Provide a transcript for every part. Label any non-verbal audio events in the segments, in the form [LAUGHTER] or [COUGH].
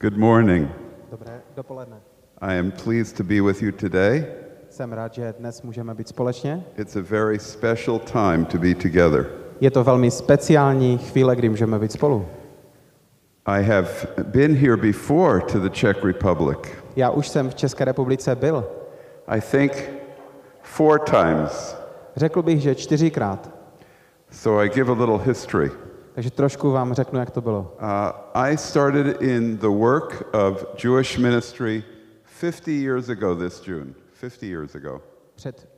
Good morning. Dobré dopoledne. I am pleased to be with you today. Jsem rád, že dnes můžeme být společně. It's a very special time to be together. Je to velmi speciální chvíle, kdy můžeme být spolu. I have been here before to the Czech Republic. Já už jsem v České republice byl. I think four times. Řekl bych, že čtyřikrát. So I give a little history. Takže trošku vám řeknu, jak to bylo. Uh, I started in the work of Jewish ministry 50 years ago this June. 50 years ago. Před,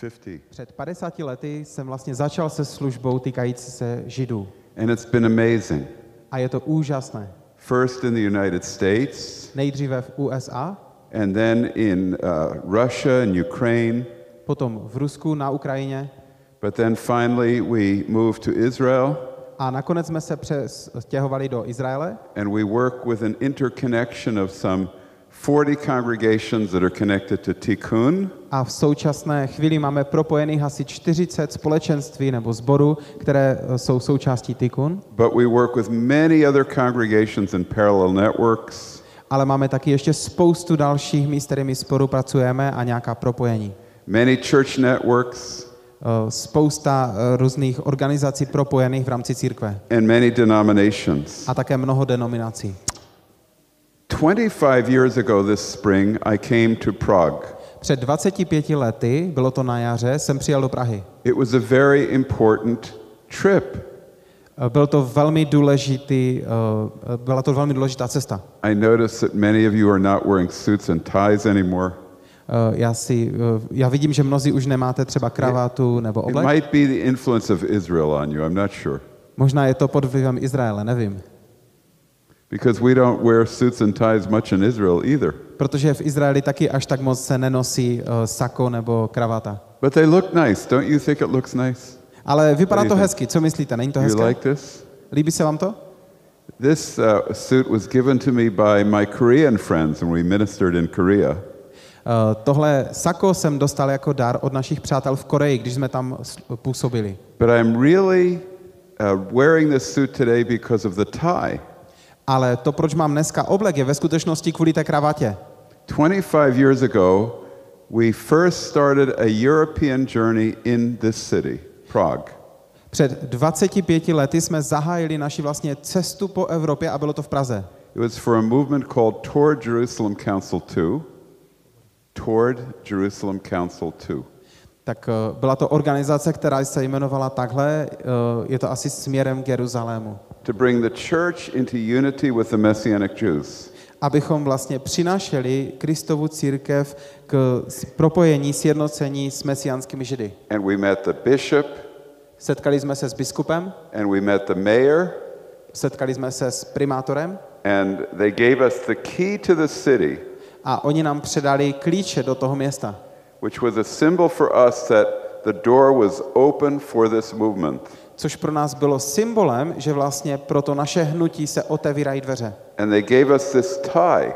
50. před 50 lety jsem vlastně začal se službou týkající se Židů. And it's been amazing. A je to úžasné. First in the United States, Nejdříve v USA, and then in uh, Russia and Ukraine. potom v Rusku, na Ukrajině But then finally, we moved to Israel a nakonec jsme se přestěhovali do Izraele and we work with an interconnection of some 40 congregations that are connected to Tikkun. a v současné chvíli máme propojených asi 40 společenství nebo sborů, které eh, jsou součástí Tikun, But we work with many other congregations and parallel networks. ale máme taky ještě spoustu dalších míst, kterými spolupracujeme a nějaká propojení. Many church networks Spousta eh, různých organizací propojených v rámci církve and many denominations. a také mnoho denominací. 25 years ago this spring, I came to Prague. Před 25 lety, bylo to na jaře, jsem přijel do Prahy. It was a very important trip. Eh, Byl to velmi důležitý, eh, byla to velmi důležitá cesta. I notice that many of you are not wearing suits and ties anymore. Eh, Já, si, eh, já vidím, že mnozí už nemáte třeba kravátu nebo It oblek. might be the influence of Israel on you, I'm not sure. Možná je to pod vlivem Izraele, nevím. Because we don't wear suits and ties much in Israel either. Protože v Izraeli taky až tak moc se nenosí uh, sako nebo kravata. But they look nice. Don't you think it looks nice? Ale vypadá to you hezky, co myslíte? Není to You hezké? like this? Líbí se vám to? This uh, suit was given to me by my Korean friends when we ministered in Korea. Uh, tohle sako jsem dostal jako dar od našich přátel v Koreji, když jsme tam působili. But I'm really uh, wearing this suit today because of the tie. Ale to, proč mám dneska oblek, je ve skutečnosti kvůli té kravatě. 25 years ago, we first started a European journey in this city, Prague. Před 25 lety jsme zahájili naši vlastně cestu po Evropě a bylo to v Praze. It was for a movement called Toward Jerusalem Council 2. Toward Jerusalem Council 2. Tak uh, byla to organizace, která se jmenovala takhle, uh, je to asi směrem k Jeruzalému. To bring the church into unity with the Messianic Jews. abychom vlastně přinášeli Kristovu církev k propojení, sjednocení s mesiánskými židy. And we met the bishop, Setkali jsme se s biskupem, and we met the mayor, setkali jsme se s primátorem and they gave us the key to the city, a oni nám předali klíče do toho města, which was a symbol for us that the door was open for this movement. což pro nás bylo symbolem, že vlastně pro to naše hnutí se otevírají dveře. And they gave us this tie.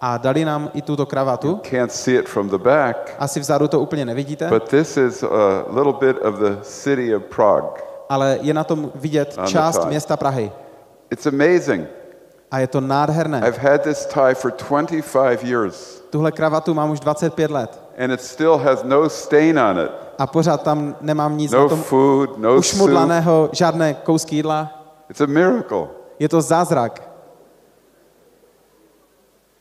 A dali nám i tuto kravatu. Can't see it from the back, Asi vzadu to úplně nevidíte, but this is a little bit of the city of Prague. ale je na tom vidět část města Prahy. It's amazing. A je to nádherné. I've had this tie for 25 years, Tuhle kravatu mám už 25 let and it still has no stain on it. a pořád tam nemám nic No na tom food, no soup. ušmudlaného, žádné kousky jídla. It's a miracle. Je to zázrak.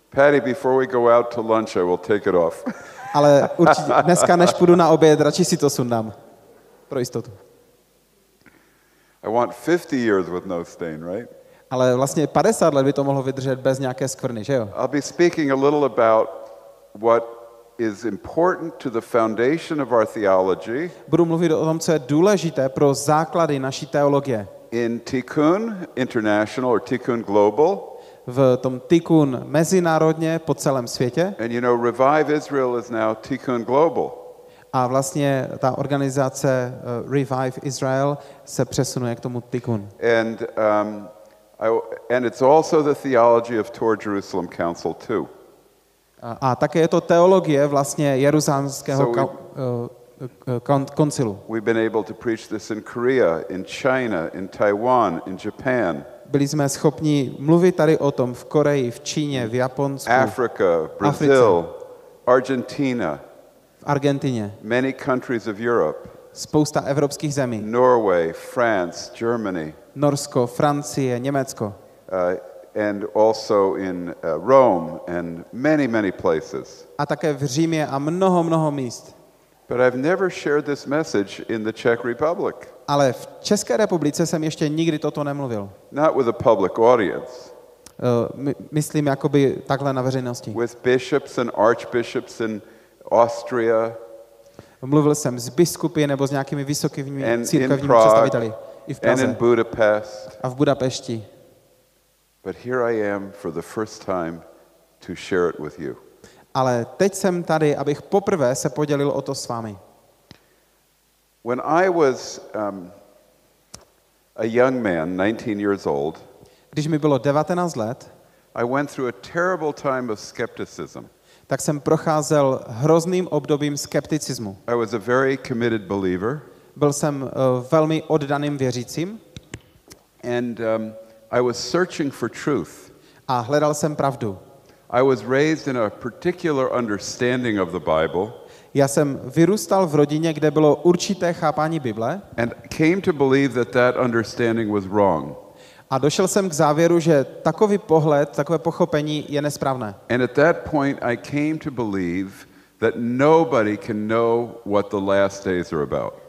Patty, before we go out to lunch, I will take it off. [LAUGHS] Ale určitě dneska, než půjdu na oběd, radši si to sundám. Pro jistotu. I want 50 years with no stain, right? Ale vlastně 50 let by to mohlo vydržet bez nějaké skvrny, že jo? I'll be speaking a little about what is important to the foundation of our theology Budu mluvit o tom, co je důležité pro základy naší teologie. in Tikkun International or Tikkun Global. V tom Tikkun mezinárodně po celém světě And you know, Revive Israel is now Tikkun Global. a vlastně ta organizace uh, Revive Israel se přesunuje k tomu Tikkun. And, um, I, and it's also the theology of Toward Jerusalem Council, too. A, a také je to teologie vlastně jeruzámského So ka, uh, kon, koncilu. We've been able to preach this in Korea, in China, in Taiwan, in Japan. byli jsme schopni mluvit tady o tom v Koreji, v Číně, v Japonsku, Africa, Africe. Brazil, Argentina, v Argentině, many countries of Europe, spousta evropských zemí, Norway, France, Germany, Norsko, Francie, Německo. uh, and also in uh, Rome and many, many places. A také v Římě a mnoho, mnoho míst. But I've never shared this message in the Czech Republic, Ale v České republice jsem ještě nikdy toto nemluvil. not with a public audience, Eh, my- Myslím jakoby takhle na veřejnosti. with bishops and archbishops in Austria Mluvil jsem s biskupy nebo s nějakými vysokými církevními představiteli. I v and in Praze Budapest. a v Budapešti. But here I am for the first time to share it with you. Ale teď jsem tady, abych poprvé se podělil o to s vámi. When I was um, a young man, 19 years old, Když mi bylo 19 let, I went through a terrible time of skepticism. tak jsem procházel hrozným obdobím skepticismu. I was a very committed believer, Byl jsem uh, velmi oddaným věřícím and um, I was searching for truth. a hledal jsem pravdu. I was raised in a particular understanding of the Bible Já jsem vyrůstal v rodině, kde bylo určité chápání Bible and came to believe that that understanding was wrong. a došel jsem k závěru, že takový pohled, takové pochopení je nesprávné. And at that point, I came to believe that nobody can know what the last days are about.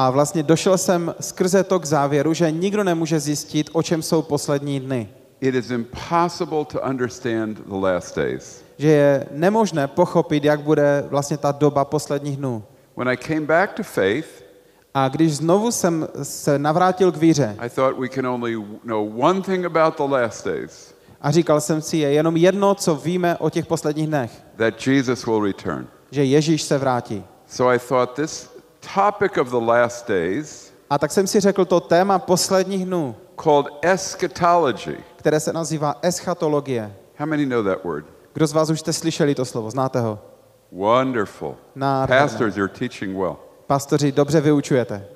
A vlastně došel jsem skrze to k závěru, že nikdo nemůže zjistit, o čem jsou poslední dny. It is impossible to understand the last days. Že je nemožné pochopit, jak bude vlastně ta doba posledních dnů. When I came back to faith, A když znovu jsem se navrátil k víře I thought we can only know one thing about the last days a říkal jsem si, je jenom jedno, co víme o těch posledních dnech, that Jesus will return. že Ježíš se vrátí. So I thought this topic of the last days, A tak jsem si řekl to téma posledních dnů, called eschatology. které se nazývá eschatologie. How many know that word? Kdo z vás už jste slyšeli to slovo, znáte ho? Wonderful. Nádherné. Pastors, you're teaching well. Pastoři, dobře vyučujete.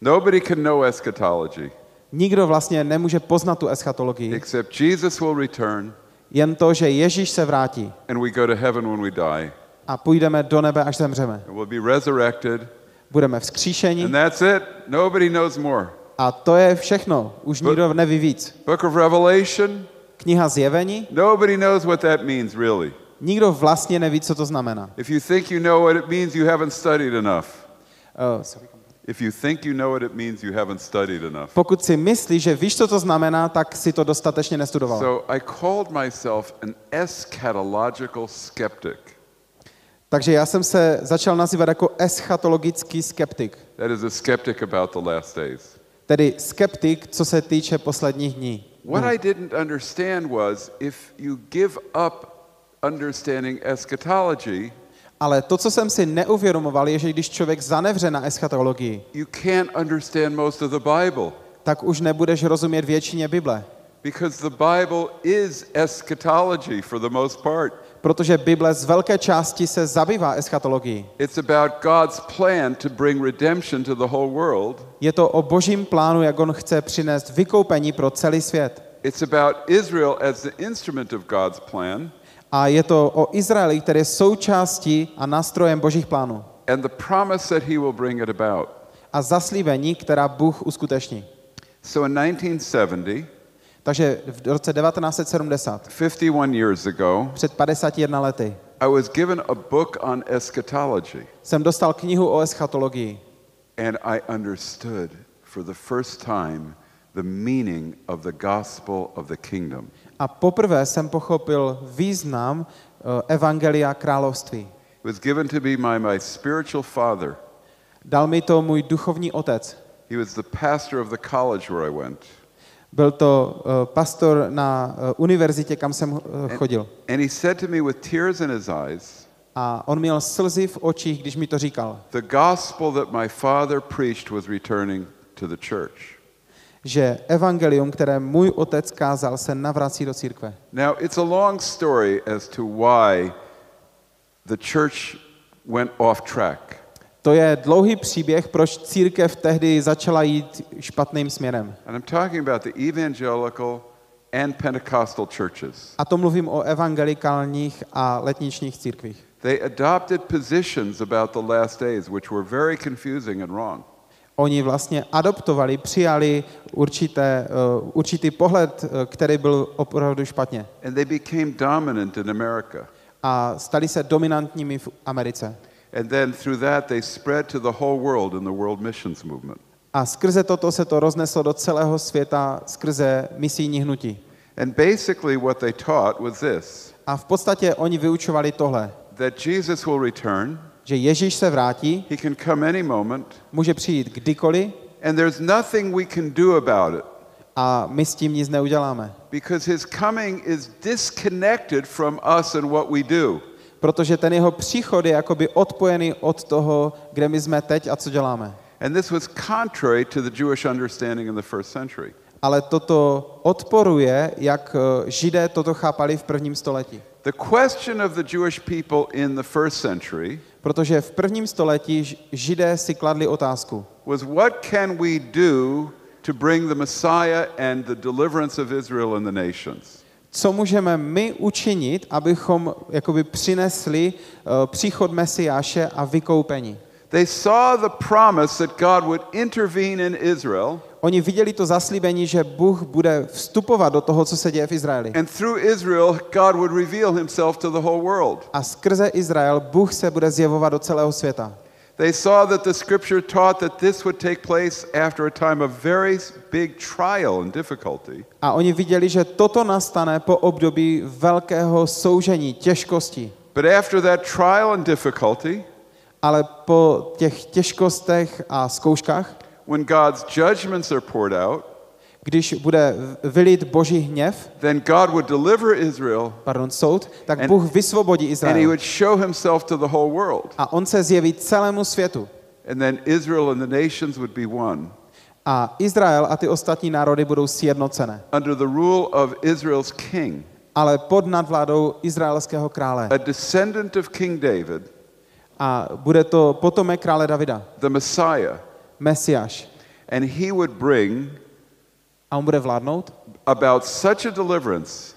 Nobody can know eschatology Nikdo vlastně nemůže poznat tu eschatologii, except Jesus will return jen to, že Ježíš se vrátí and we go to heaven when we die. A půjdeme do nebe, až zemřeme. And we'll be resurrected. Budeme vzkříšeni And that's it. Nobody knows more. a to je všechno. Už nikdo neví víc. Book of Revelation, Kniha Zjevení, nobody knows what that means really. nikdo vlastně neví, co to znamená. If you think you know what it means, you haven't studied enough. Uh, sorry. If you think you know what it means, you haven't studied enough. Pokud si myslíš, že víš, co to znamená, tak si to dostatečně nestudoval. So I called myself an eschatological skeptic. Takže já jsem se začal nazývat jako eschatologický skeptik. That is a skeptic about the last days. Tedy skeptik, co se týče posledních dní. What I didn't understand was if you give up understanding eschatology, Ale to, co jsem si neuvědomoval, je, že když člověk zanevře na eschatologii, you can't understand most of the Bible tak už nebudeš rozumět většině Bible. because the Bible is eschatology for the most part. Protože Bible z velké části se zabývá eschatologií. It's about God's plan to bring redemption to the whole world. Je to o božím plánu, jak on chce přinést vykoupení pro celý svět. It's about Israel as the instrument of God's plan A je to o Izraeli, který je součástí a nástrojem božích plánů. and the promise that he will bring it about. A zaslíbení, která Bůh uskuteční. So in 1970, Takže v roce 1970, 51 years ago, před 51 lety, I was given a book on eschatology jsem dostal knihu o eschatologii. and I understood for the first time the meaning of the gospel of the kingdom. A poprvé jsem pochopil význam eh, evangelia království. It was given to me by my spiritual father. Dal mi to můj duchovní otec. He was the pastor of the college where I went. Byl to eh, pastor na eh, univerzitě, kam jsem eh, chodil. And he said to me with tears in his eyes, A on měl slzy v očích, když mi to říkal, The gospel that my father preached was returning to the church. že evangelium, které můj otec kázal, se navrací do církve. Now, it's a long story as to why the church went off track. To je dlouhý příběh, proč církev tehdy začala jít špatným směrem. And I'm talking about the evangelical and Pentecostal churches. A to mluvím o evangelikálních a letničních církvích. They adopted positions about the last days which were very confusing and wrong. Oni vlastně adoptovali, přijali určité, uh, určitý pohled, uh, který byl opravdu špatně. And they became dominant in America. A stali se dominantními v Americe. And then through that, they spread to the whole world in the World Missions Movement. A skrze toto se to rozneslo do celého světa skrze misijní hnutí. And basically, what they taught was this A v podstatě oni vyučovali tohle, that Jesus will return, že Ježíš se vrátí, he can come any moment, může přijít kdykoliv and there's nothing we can do about it a my s tím nic neuděláme. because his coming is disconnected from us and what we do. Protože ten jeho příchod je jakoby odpojený od toho, kde my jsme teď a co děláme. And this was contrary to the Jewish understanding in the first century. Ale toto odporuje, jak eh, židé toto chápali v prvním století. The question of the Jewish people in the first century Protože v prvním století židé si kladli otázku, was what can we do to bring the Messiah and the deliverance of Israel and the nations? Co můžeme my učinit, abychom jakoby přinesli uh, příchod Mesiáše a vykoupení. They saw the promise that God would intervene in Israel, Oni viděli to zaslíbení, že Bůh bude vstupovat do toho, co se děje v Izraeli. and through Israel, God would reveal himself to the whole world. A skrze Izrael Bůh se bude zjevovat do celého světa. They saw that the scripture taught that this would take place after a time of very big trial and difficulty. A oni viděli, že toto nastane po období velkého soužení, těžkosti. But after that trial and difficulty, Ale po těch těžkostech a zkouškách, when God's judgments are poured out, když bude vylit boží hněv, then God would deliver Israel pardon, soud, tak And- Bůh vysvobodí and he Izrael. would show himself to the whole world. A on se zjeví celému světu. And then Israel and the nations would be one A Izrael a ty ostatní národy budou sjednocené. under the rule of Israel's king, Ale pod nadvládou izraelského krále. a descendant of King David, A bude to potomek krále Davida, the Messiah. Mesiáš. And he would bring A on bude vládnout. about such a deliverance.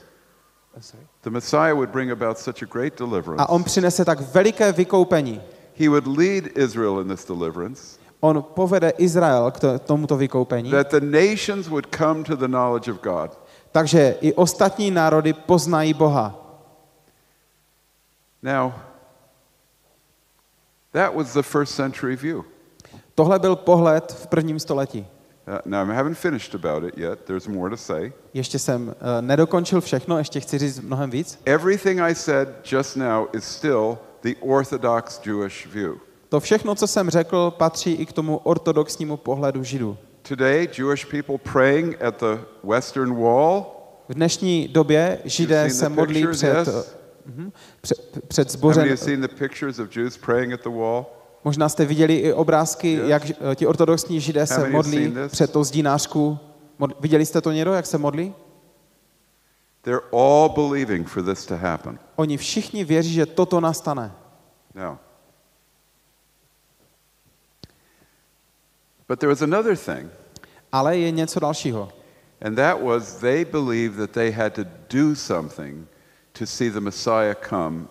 The Messiah would bring about such a great deliverance. A on přinese tak veliké vykoupení. He would lead Israel in this deliverance, On povede Izrael k to- tomuto vykoupení, that the nations would come to the knowledge of God. takže i ostatní národy poznají Boha. Now, that was the first century view. Tohle byl pohled v prvním století. Uh, now, I haven't finished about it yet. There's more to say. Ještě jsem uh, nedokončil všechno, ještě chci říct mnohem víc. Everything I said just now is still the Orthodox Jewish view. To všechno, co jsem řekl, patří i k tomu ortodoxnímu pohledu Židů. Today, Jewish people praying at the Western Wall. V dnešní době Židé se modlí pictures, před, yes? mhm, před, před Have zbořen. you seen the pictures of Jews praying at the wall? Možná jste viděli i obrázky, Yes. jak eh, ti ortodoxní Židé se modlí před tou zdínářku. Viděli jste to někdo, jak se modlí? They're all believing for this to happen. Oni všichni věří, že toto nastane. Now, but there was another thing, Ale je něco dalšího. and that was they believed that they had to do something to see the Messiah come.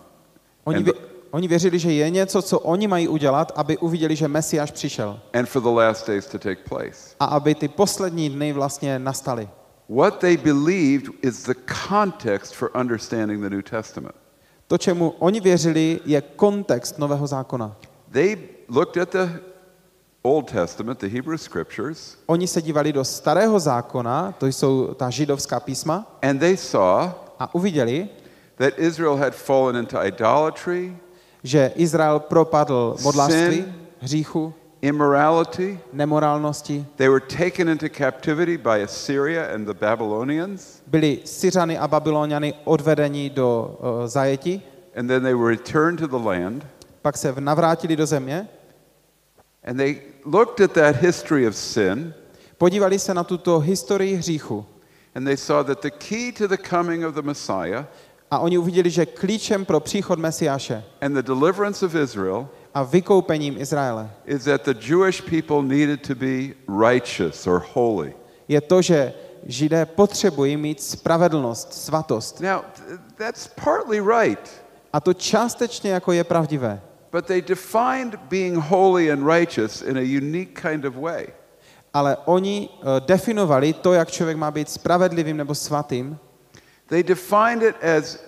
Oni, And oni věřili, že je něco, co oni mají udělat, aby uviděli, že Mesiáš přišel. and for the last days to take place. A aby ty poslední dny vlastně nastaly. What they believed is the context for understanding the New Testament. To, čemu oni věřili, je kontext Nového zákona. They looked at the Old Testament, the Hebrew scriptures, Oni se dívali do starého zákona, to jsou ta židovská písma, and they saw a uviděli, that Israel had fallen into idolatry, že Izrael propadl modlářství, hříchu, immorality. nemorálnosti, They were taken into captivity by Assyria and the Babylonians, byli Syřany a Babyloniany odvedeni do uh, zajetí, and then they were returned to the land. pak se navrátili do země, And they looked at that history of sin, podívali se na tuto historii hříchu. And they saw that the key to the coming of the Messiah a oni uviděli, že klíčem pro příchod Mesiáše and the deliverance of Israel a vykoupením Izraele is that the Jewish people needed to be righteous or holy. je to, že Židé potřebují mít spravedlnost, svatost. Now, th- that's partly right, A to částečně jako je pravdivé. but they defined being holy and righteous in a unique kind of way. Ale oni eh, definovali to, jak člověk má být spravedlivým nebo svatým, They defined it as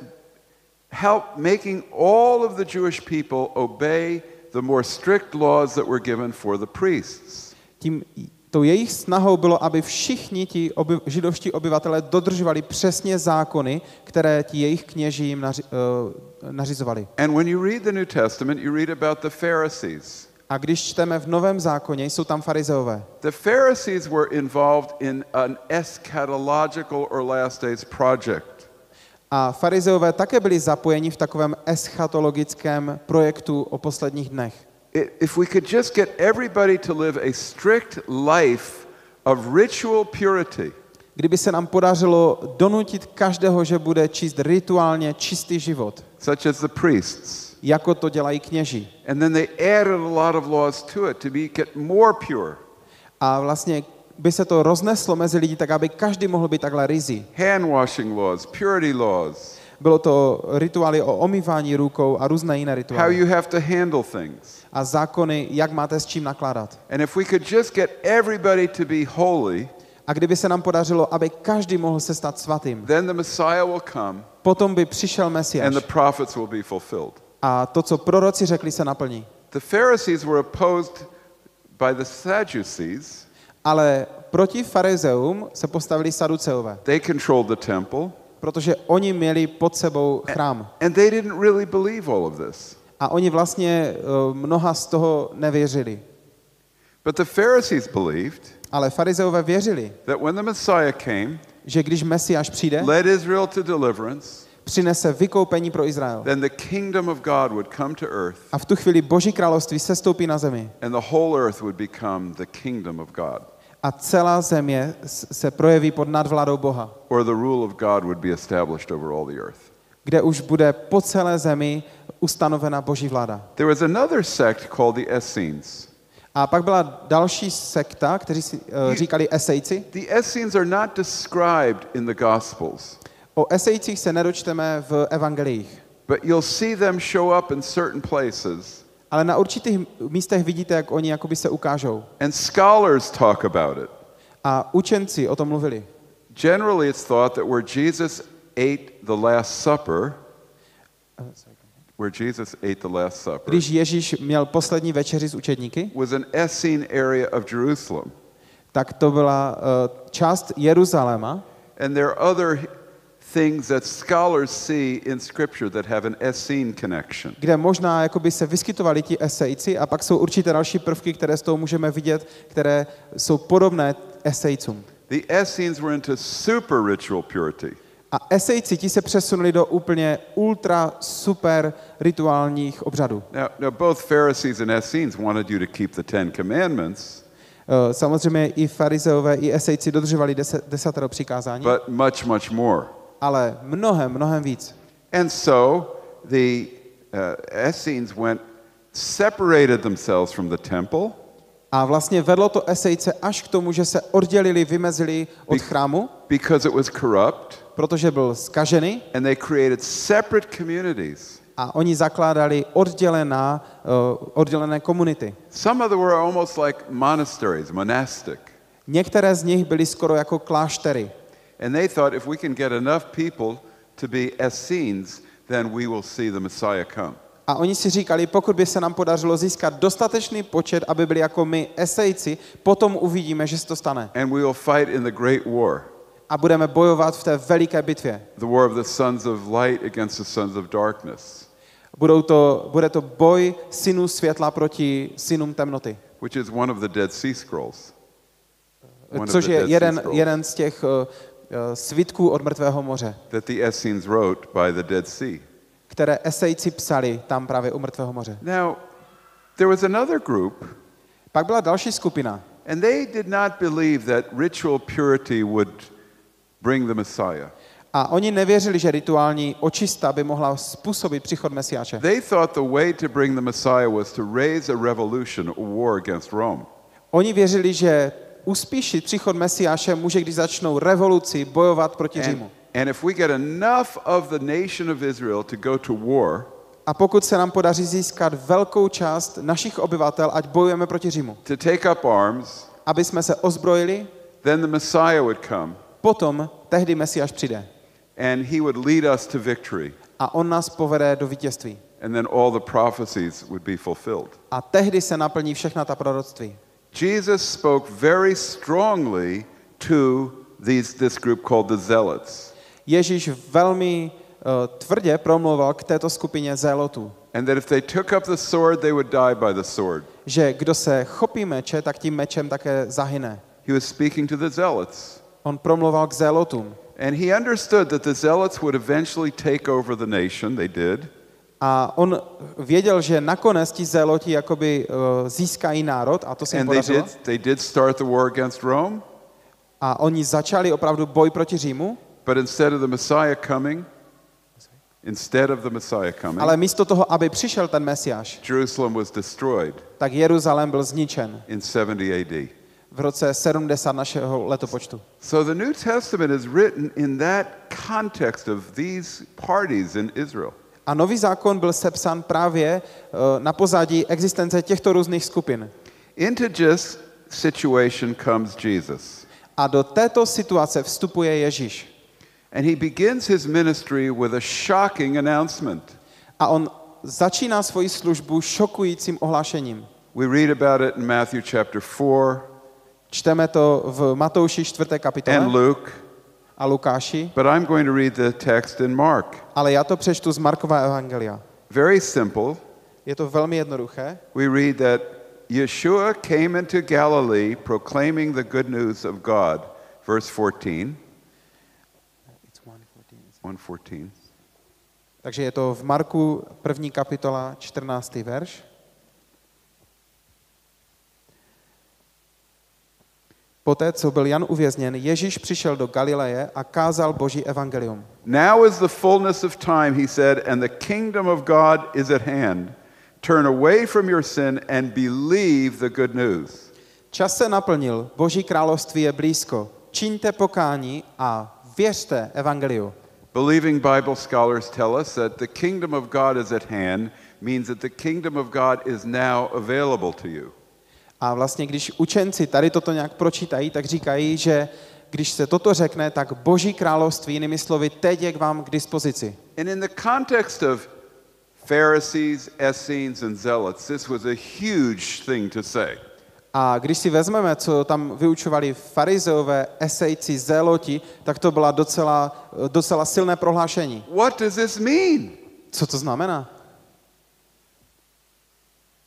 help making all of the Jewish people obey the more strict laws that were given for the priests. tím tou jejich snahou bylo, aby všichni ti oby, židovští obyvatelé dodržovali přesně zákony, které ti jejich kněží jim naři, uh, nařizovali. And when you read the New Testament, you read about the Pharisees. A když čteme v Novém zákoně, jsou tam farizeové. The Pharisees were involved in an eschatological or last days project. A farizeové také byli zapojeni v takovém eschatologickém projektu o posledních dnech. If we could just get everybody to live a strict life of ritual purity, Kdyby se nám podařilo donutit každého, že bude číst rituálně čistý život, such as the priests, jako to dělají kněží. and then they added a lot of laws to it to be, get more pure. A vlastně by se to rozneslo mezi lidi tak, aby každý mohl být takhle rizí. Hand washing laws, purity laws, Bylo to rituály o omývání rukou a různé jiné how rituály. you have to handle things. A zákony, jak máte s čím nakládat. And if we could just get everybody to be holy, A kdyby se nám podařilo, aby každý mohl se stát svatým, then the Messiah will come potom by přišel Mesiáš and the prophets will be fulfilled. a to, co proroci řekli, se naplní. The Pharisees were opposed by the Sadducees. Ale proti farizeům se postavili saduceové, They controlled the temple, protože oni měli pod sebou chrám. and they didn't really believe all of this. A oni vlastně eh, mnoha z toho nevěřili. But the Pharisees believed Ale farizeové věřili, that when the Messiah came, že když Mesiáš přijde, led Israel to deliverance, přinese vykoupení pro Izrael. then the kingdom of God would come to earth, A v tu chvíli Boží království se stoupí na zemi. and the whole earth would become the kingdom of God, A celá země se projeví pod nadvládou Boha, or the rule of God would be established over all the earth. kde už bude po celé zemi ustanovena Boží vláda. There was another sect called the Essenes. A pak byla další sekta, kteří si uh, říkali Esejci. The Essenes are not described in the Gospels, O Esejcích se nedočteme v evangeliích. but you'll see them show up in certain places, Ale na určitých místech vidíte, jak oni jakoby se ukážou. and scholars talk about it. A učenci o tom mluvili. Generally, it's thought that where Jesus ate the Last Supper, where Jesus ate the Last Supper, Když Ježíš měl poslední večeři s učedníky, was an Essene area of Jerusalem. tak to byla uh, část Jeruzaléma. And there are other things that scholars see in Scripture that have an Essene connection. kde možná jakoby se vyskytovali ti esejci a pak jsou určité další prvky, které z toho můžeme vidět, které jsou podobné esejcům. The Essenes were into super ritual purity. A esejci ti se přesunuli do úplně ultra super rituálních obřadů. Now, now, both Pharisees and Essenes wanted you to keep the Ten Commandments, Eh, Samozřejmě i farizeové, i esejci dodržovali deset, desatero přikázání, but much, much more. Ale mnohem, mnohem víc. And so the uh, Essenes went, separated themselves from the temple, A vlastně vedlo to esejce až k tomu, že se oddělili, vymezili od chrámu, because it was corrupt, protože byl skažený and they created separate communities. a oni zakládali oddělená, eh, oddělené komunity. Some of them were almost like monasteries, monastic. Některé z nich byly skoro jako kláštery. And they thought if we can get enough people to be Essenes, then we will see the Messiah come. A oni si říkali, pokud by se nám podařilo získat dostatečný počet, aby byli jako my esejci, potom uvidíme, že se to stane. And we will fight in the great war, A budeme bojovat v té veliké bitvě. the war of the sons of light against the sons of darkness, Budou to, bude to boj synů světla proti synům temnoty. which is one of the Dead Sea Scrolls. One Což je jeden, jeden z těch uh, svitků od mrtvého moře, that the Essenes wrote by the Dead Sea. které esejci psali tam právě u mrtvého moře. Now, there was another group, Pak byla další skupina. and they did not believe that ritual purity would bring the Messiah. A oni nevěřili, že rituální očista by mohla způsobit příchod Mesiáše. They thought the way to bring the Messiah was to raise a revolution, a war against Rome. Oni věřili, že uspíšit příchod Mesiáše může, když začnou revoluci bojovat proti And, Římu. and if we get enough of the nation of Israel to go to war, A pokud se nám podaří získat velkou část našich obyvatel, ať bojujeme proti Římu, to take up arms, aby jsme se ozbrojili, then the Messiah would come potom tehdy Mesiáš přijde. and he would lead us to victory. A on nás povede do vítězství. And then all the prophecies would be fulfilled. A tehdy se naplní všechna ta proroctví. Jesus spoke very strongly to these, this group called the Zealots. Ježíš velmi uh, tvrdě promluval k této skupině zélotů, And that if they took up the sword, they would die by the sword. že kdo se chopí meče, tak tím mečem také zahyne. He was speaking to the Zealots. On promluval k zélotům. And he understood that the Zealots would eventually take over the nation. They did. A on věděl, že nakonec ti zéloti jakoby uh, získají národ, a to se jim And they podařilo. did, they did start the war against Rome. A oni začali opravdu boj proti Římu, But instead of the Messiah coming, instead of the Messiah coming, ale místo toho, aby přišel ten Mesiáš, Jerusalem was destroyed tak Jeruzalém byl zničen in 70 AD. v roce 70 našeho letopočtu. So the New Testament is written in that context of these parties in Israel. A nový zákon byl sepsán právě uh, na pozadí existence těchto různých skupin. Into this situation comes Jesus. A do této situace vstupuje Ježíš. And he begins his ministry with a shocking announcement. A on začíná svoji službu šokujícím ohlášením. We read about it in Matthew chapter 4 Čteme to v Matouši 4. kapitole and Luke, a Lukáši, but I'm going to read the text in Mark. ale já to přečtu z Markova evangelia. Very simple. Je to velmi jednoduché. We read that Yeshua came into Galilee proclaiming the good news of God. Verse 14. 114. Takže je to v Marku 1. kapitola 14. verš. Poté, co byl Jan uvězněn, Ježíš přišel do Galileje a kázal Boží evangelium. Now is the fullness of time, he said, and the kingdom of God is at hand. Turn away from your sin and believe the good news. Čas se naplnil, Boží království je blízko. Čiňte pokání a věřte evangeliu. Believing Bible scholars tell us that the kingdom of God is at hand means that the kingdom of God is now available to you. A vlastně, když učenci tady toto nějak pročítají, tak říkají, že když se toto řekne, tak Boží království, jinými slovy, teď je k vám k dispozici. And in the context of Pharisees, Essenes, and Zealots, this was a huge thing to say. A když si vezmeme, co tam vyučovali farizeové, esejci, zéloti, tak to byla docela, docela silné prohlášení. What does this mean? Co to znamená?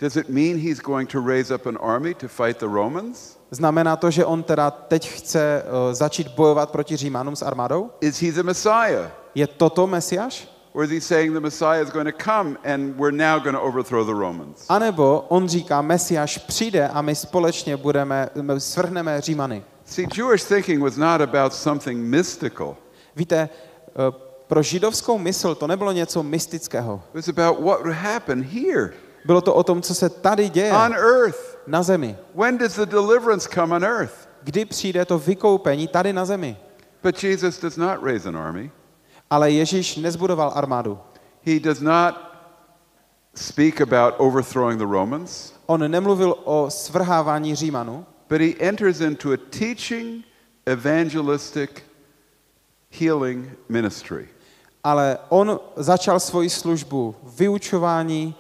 Does it mean he's going to raise up an army to fight the Romans? Znamená to, že on teda teď chce uh, začít bojovat proti Římanům s armádou? Is he the Messiah? Je toto Mesiáš? Or is he saying the Messiah is going to come and we're now going to overthrow the Romans? A nebo on říká, Mesiáš přijde a my společně budeme, my svrhneme Římany. See, Jewish thinking was not about something mystical. Víte, uh, pro židovskou mysl to nebylo něco mystického. It was about what would happen here Bylo to o tom, co se tady děje on earth. na zemi. When does the deliverance come on earth? Kdy přijde to vykoupení tady na zemi. But Jesus does not raise an army. Ale Ježíš nezbudoval armádu. He does not speak about overthrowing the Romans, On nemluvil o svrhávání Římanů, but he enters into a teaching, evangelistic, healing ministry. ale on začal svoji službu vyučování,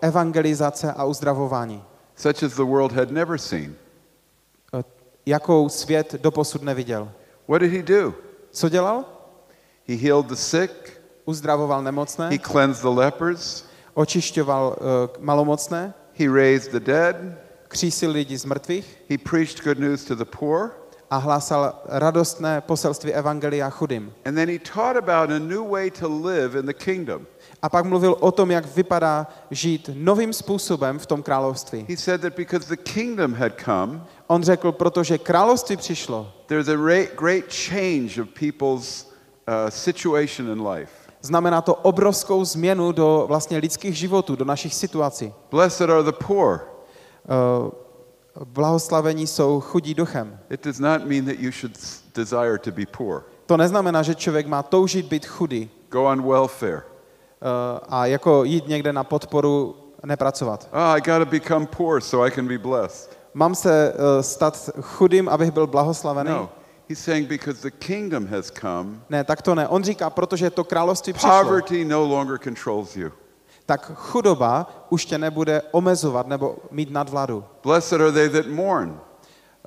evangelizace a uzdravování, such as the world had never seen. eh, jakou svět doposud neviděl. What did he do? Co dělal? He healed the sick, Uzdravoval nemocné, he cleansed the lepers, očišťoval eh, malomocné, he raised the dead, křísil lidi z mrtvých he preached good news to the poor, a hlásal radostné poselství evangelia chudým. and then he taught about a new way to live in the kingdom. A pak mluvil o tom, jak vypadá žít novým způsobem v tom království. He said that because the kingdom had come, On řekl, protože království přišlo, there's a great change of people's uh, situation in life. Znamená to obrovskou změnu do vlastně lidských životů, do našich situací. Blessed are the poor. Uh, Blahoslavení jsou chudí duchem. It does not mean that you should desire to be poor. To neznamená, že člověk má toužit být chudý Go on welfare. Uh, a jako jít někde na podporu nepracovat. Oh, I got to become poor so I can be blessed. Mám se uh, stát chudým, abych byl blahoslavený? No. He's saying because the kingdom has come, Ne, tak to ne. On říká, protože to království přišlo, poverty no longer controls you. tak chudoba už tě nebude omezovat nebo mít nadvladu. Blessed are they that mourn,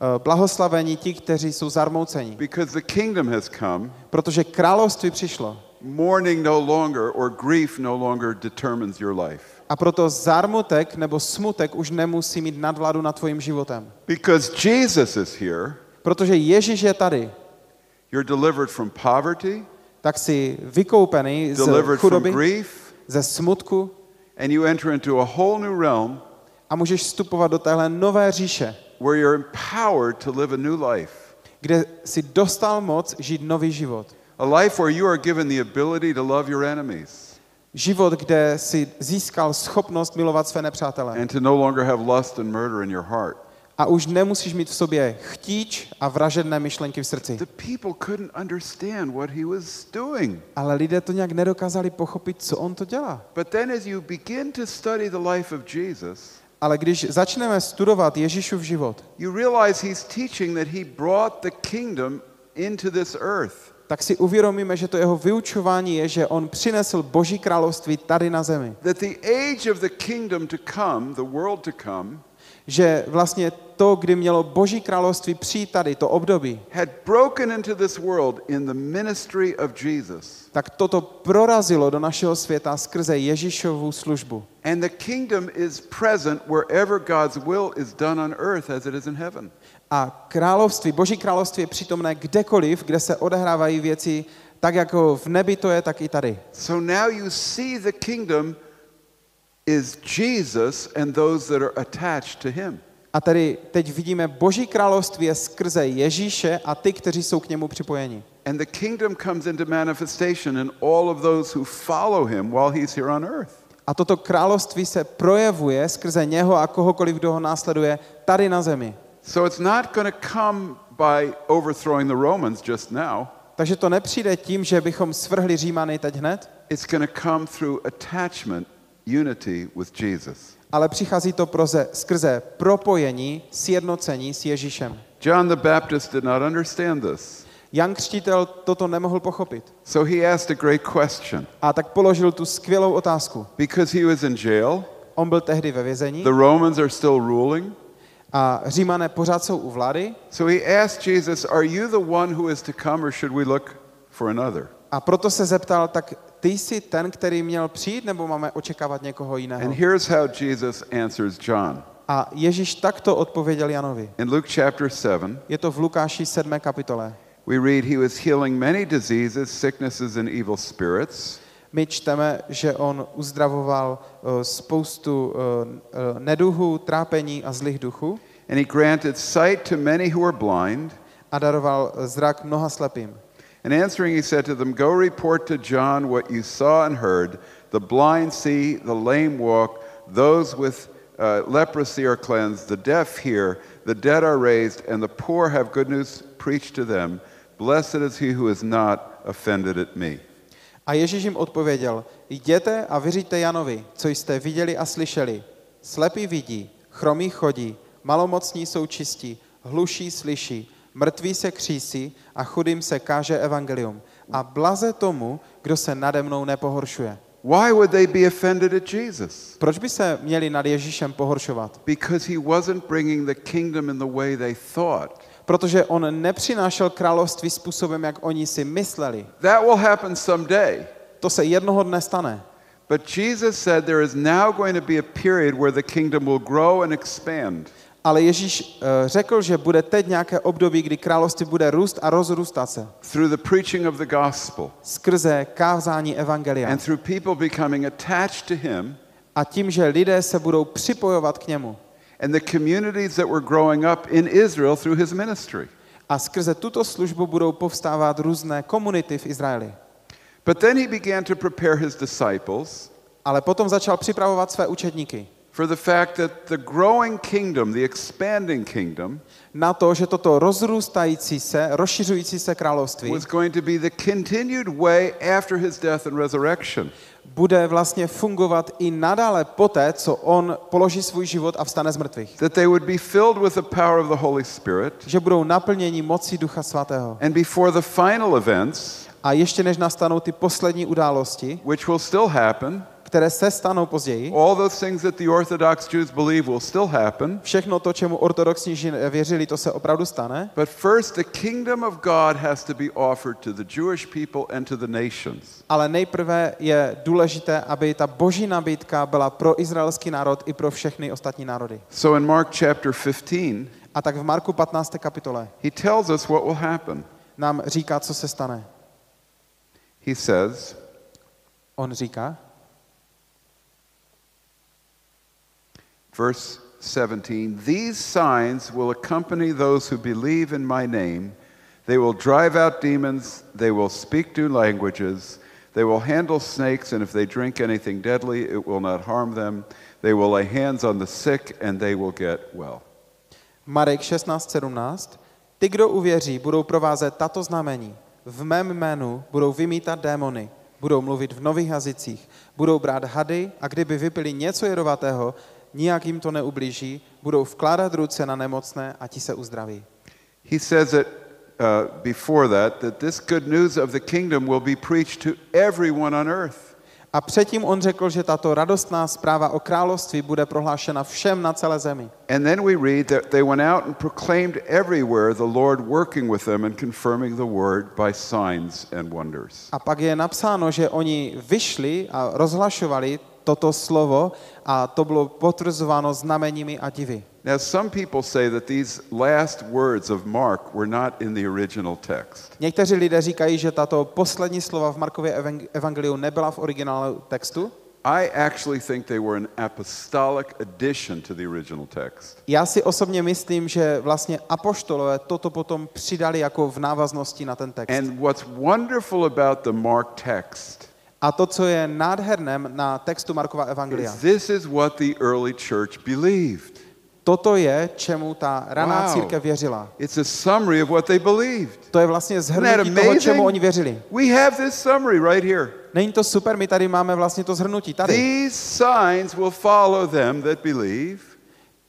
Uh, Blahoslavení ti, kteří jsou zarmouceni, because the kingdom has come. protože království přišlo. Mourning no longer or grief no longer determines your life. A proto zármutek nebo smutek už nemusí mít nadvládu nad tvojím životem. Because Jesus is here, Protože Ježíš je tady, you're delivered from poverty, tak jsi vykoupený z chudoby, grief, ze smutku and you enter into a whole new realm a můžeš vstupovat do téhle nové říše, where you're empowered to live a new life. kde si dostal moc žít nový život. A life where you are given the ability to love your enemies Život, kde si získal schopnost milovat své nepřátele. and to no longer have lust and murder in your heart. A už nemusíš mít v sobě chtíč a vražedné myšlenky v srdci. The people couldn't understand what he was doing. Ale lidé to nějak nedokázali pochopit, co on to dělá. But then as you begin to study the life of Jesus, Ale když začneme studovat Ježíšův život, you realize he's teaching that he brought the kingdom into this earth. Tak si uvědomíme, že to jeho vyučování je, že on přinesl Boží království tady na zemi. That the age of the kingdom to come, the world to come, Že vlastně to, kdy mělo Boží království přijít tady, to období, had broken into this world in the ministry of Jesus. tak toto prorazilo do našeho světa skrze Ježíšovu službu. And the kingdom is present wherever God's will is done on earth as it is in heaven. A království, Boží království je přítomné kdekoliv, kde se odehrávají věci tak, jako v nebi to je, tak i tady. So now you see the kingdom is Jesus and those that are attached to him. A tedy teď vidíme, Boží království je skrze Ježíše a ty, kteří jsou k němu připojeni. And the kingdom comes into manifestation in all of those who follow him while he's here on earth. A toto království se projevuje skrze něho a kohokoliv, kdo ho následuje tady na zemi. So it's not going to come by overthrowing the Romans just now. Takže to nepřijde tím, že bychom svrhli Římany teď hned, It's going to come through attachment, unity with Jesus. ale přichází to proze, skrze propojení, sjednocení s Ježíšem. John the Baptist did not understand this. Jan Křtitel toto nemohl pochopit. So he asked a great question. A tak položil tu skvělou otázku. Because he was in jail, On byl tehdy ve vězení the Romans are still ruling. A Římané pořád jsou u vlády So he asked Jesus, Are you the one who is to come, or should we look for another? a proto se zeptal, tak ty jsi ten, který měl přijít, nebo máme očekávat někoho jiného? And here's how Jesus answers John. A Ježíš takto odpověděl Janovi. In Luke chapter 7, Je to v Lukáši 7. kapitole. we read, He was healing many diseases, sicknesses, and evil spirits. My čteme, že on uzdravoval eh, spoustu eh, eh, neduhů, trápení a zlých duchů And he granted sight to many who were blind. a daroval zrak mnoha slepým. And answering, he said to them, Go report to John what you saw and heard. The blind see, the lame walk, those with uh, leprosy are cleansed, the deaf hear, the dead are raised, and the poor have good news preached to them. Blessed is he who is not offended at me. A Ježíš jim odpověděl, jděte a vyříďte Janovi, co jste viděli a slyšeli. Slepí vidí, chromí chodí, malomocní jsou čistí, hluší slyší, mrtví se křísí a chudým se káže evangelium. A blaze tomu, kdo se nade mnou nepohoršuje. Why would they be offended at Jesus? Proč by se měli nad Ježíšem pohoršovat? Because he wasn't bringing the kingdom in the way they thought. Protože on nepřinášel království způsobem, jak oni si mysleli. That will happen someday. To se jednoho dne stane. But Jesus said there is now going to be a period where the kingdom will grow and expand. Ale Ježíš eh, řekl, že bude teď nějaké období, kdy království bude růst a rozrůstat se. through the preaching of the gospel Skrze kázání evangelia. and through people becoming attached to him A tím, že lidé se budou připojovat k němu. and the communities that were growing up in Israel through his ministry. A skrze tuto službu budou povstávat různé komunity v Izraeli. But then he began to prepare his disciples Ale potom začal připravovat své učedníky for the fact that the growing kingdom, the expanding kingdom, na to, že toto rozrůstající se, rozšiřující se království was going to be the continued way after his death and resurrection. bude vlastně fungovat i nadále poté, co on položí svůj život a vstane z mrtvých. That they would be filled with the power of the Holy Spirit. Že budou naplněni mocí Ducha Svatého. And before the final events, A ještě než nastanou ty poslední události, which will still happen, které se stanou později, all those things that the Orthodox Jews believe will still happen. všechno to, čemu ortodoxní Žid věřili, to se opravdu stane. But first, the kingdom of God has to be offered to the Jewish people and to the nations. Ale nejprve je důležité, aby ta boží nabídka byla pro izraelský národ i pro všechny ostatní národy. So in Mark chapter 15, A tak v Marku 15. kapitole he tells us what will happen. nám říká, co se stane. He says, On říká, verse 17, These signs will accompany those who believe in my name. They will drive out demons, they will speak new languages, they will handle snakes, and if they drink anything deadly, it will not harm them. They will lay hands on the sick, and they will get well. Marek 16.17. Ty, kdo uvěří, budou provázet tato znamení. V mém jménu budou vymítat démony, budou mluvit v nových jazycích, budou brát hady a kdyby vypili něco jedovatého, nijak jim to neublíží, budou vkládat ruce na nemocné a ti se uzdraví. He says it uh, before that, that this good news of the kingdom will be preached to everyone on earth. A předtím on řekl, že tato radostná zpráva o království bude prohlášena všem na celé zemi. And then we read that they went out and proclaimed everywhere the Lord working with them and confirming the word by signs and wonders. A pak je napsáno, že oni vyšli a rozhlašovali toto slovo a to bylo potvrzováno znameními a divy. Now, some people say that these last words of Mark were not in the original text. Někteří lidé říkají, že tato poslední slova v Markově evang- evangeliu nebyla v originálu textu. I actually think they were an apostolic addition to the original text. Já si osobně myslím, že vlastně apoštolové toto potom přidali jako v návaznosti na ten text. And what's wonderful about the Mark text A to, co je nádherné na textu Markova evangelia, is this is what the early church believed. toto je, čemu ta raná Wow. církev věřila. It's a summary of what they believed. To je vlastně zhrnutí toho, čemu oni věřili. We have this summary right here. Není to super, my tady máme vlastně to zhrnutí. Tady. These signs will follow them that believe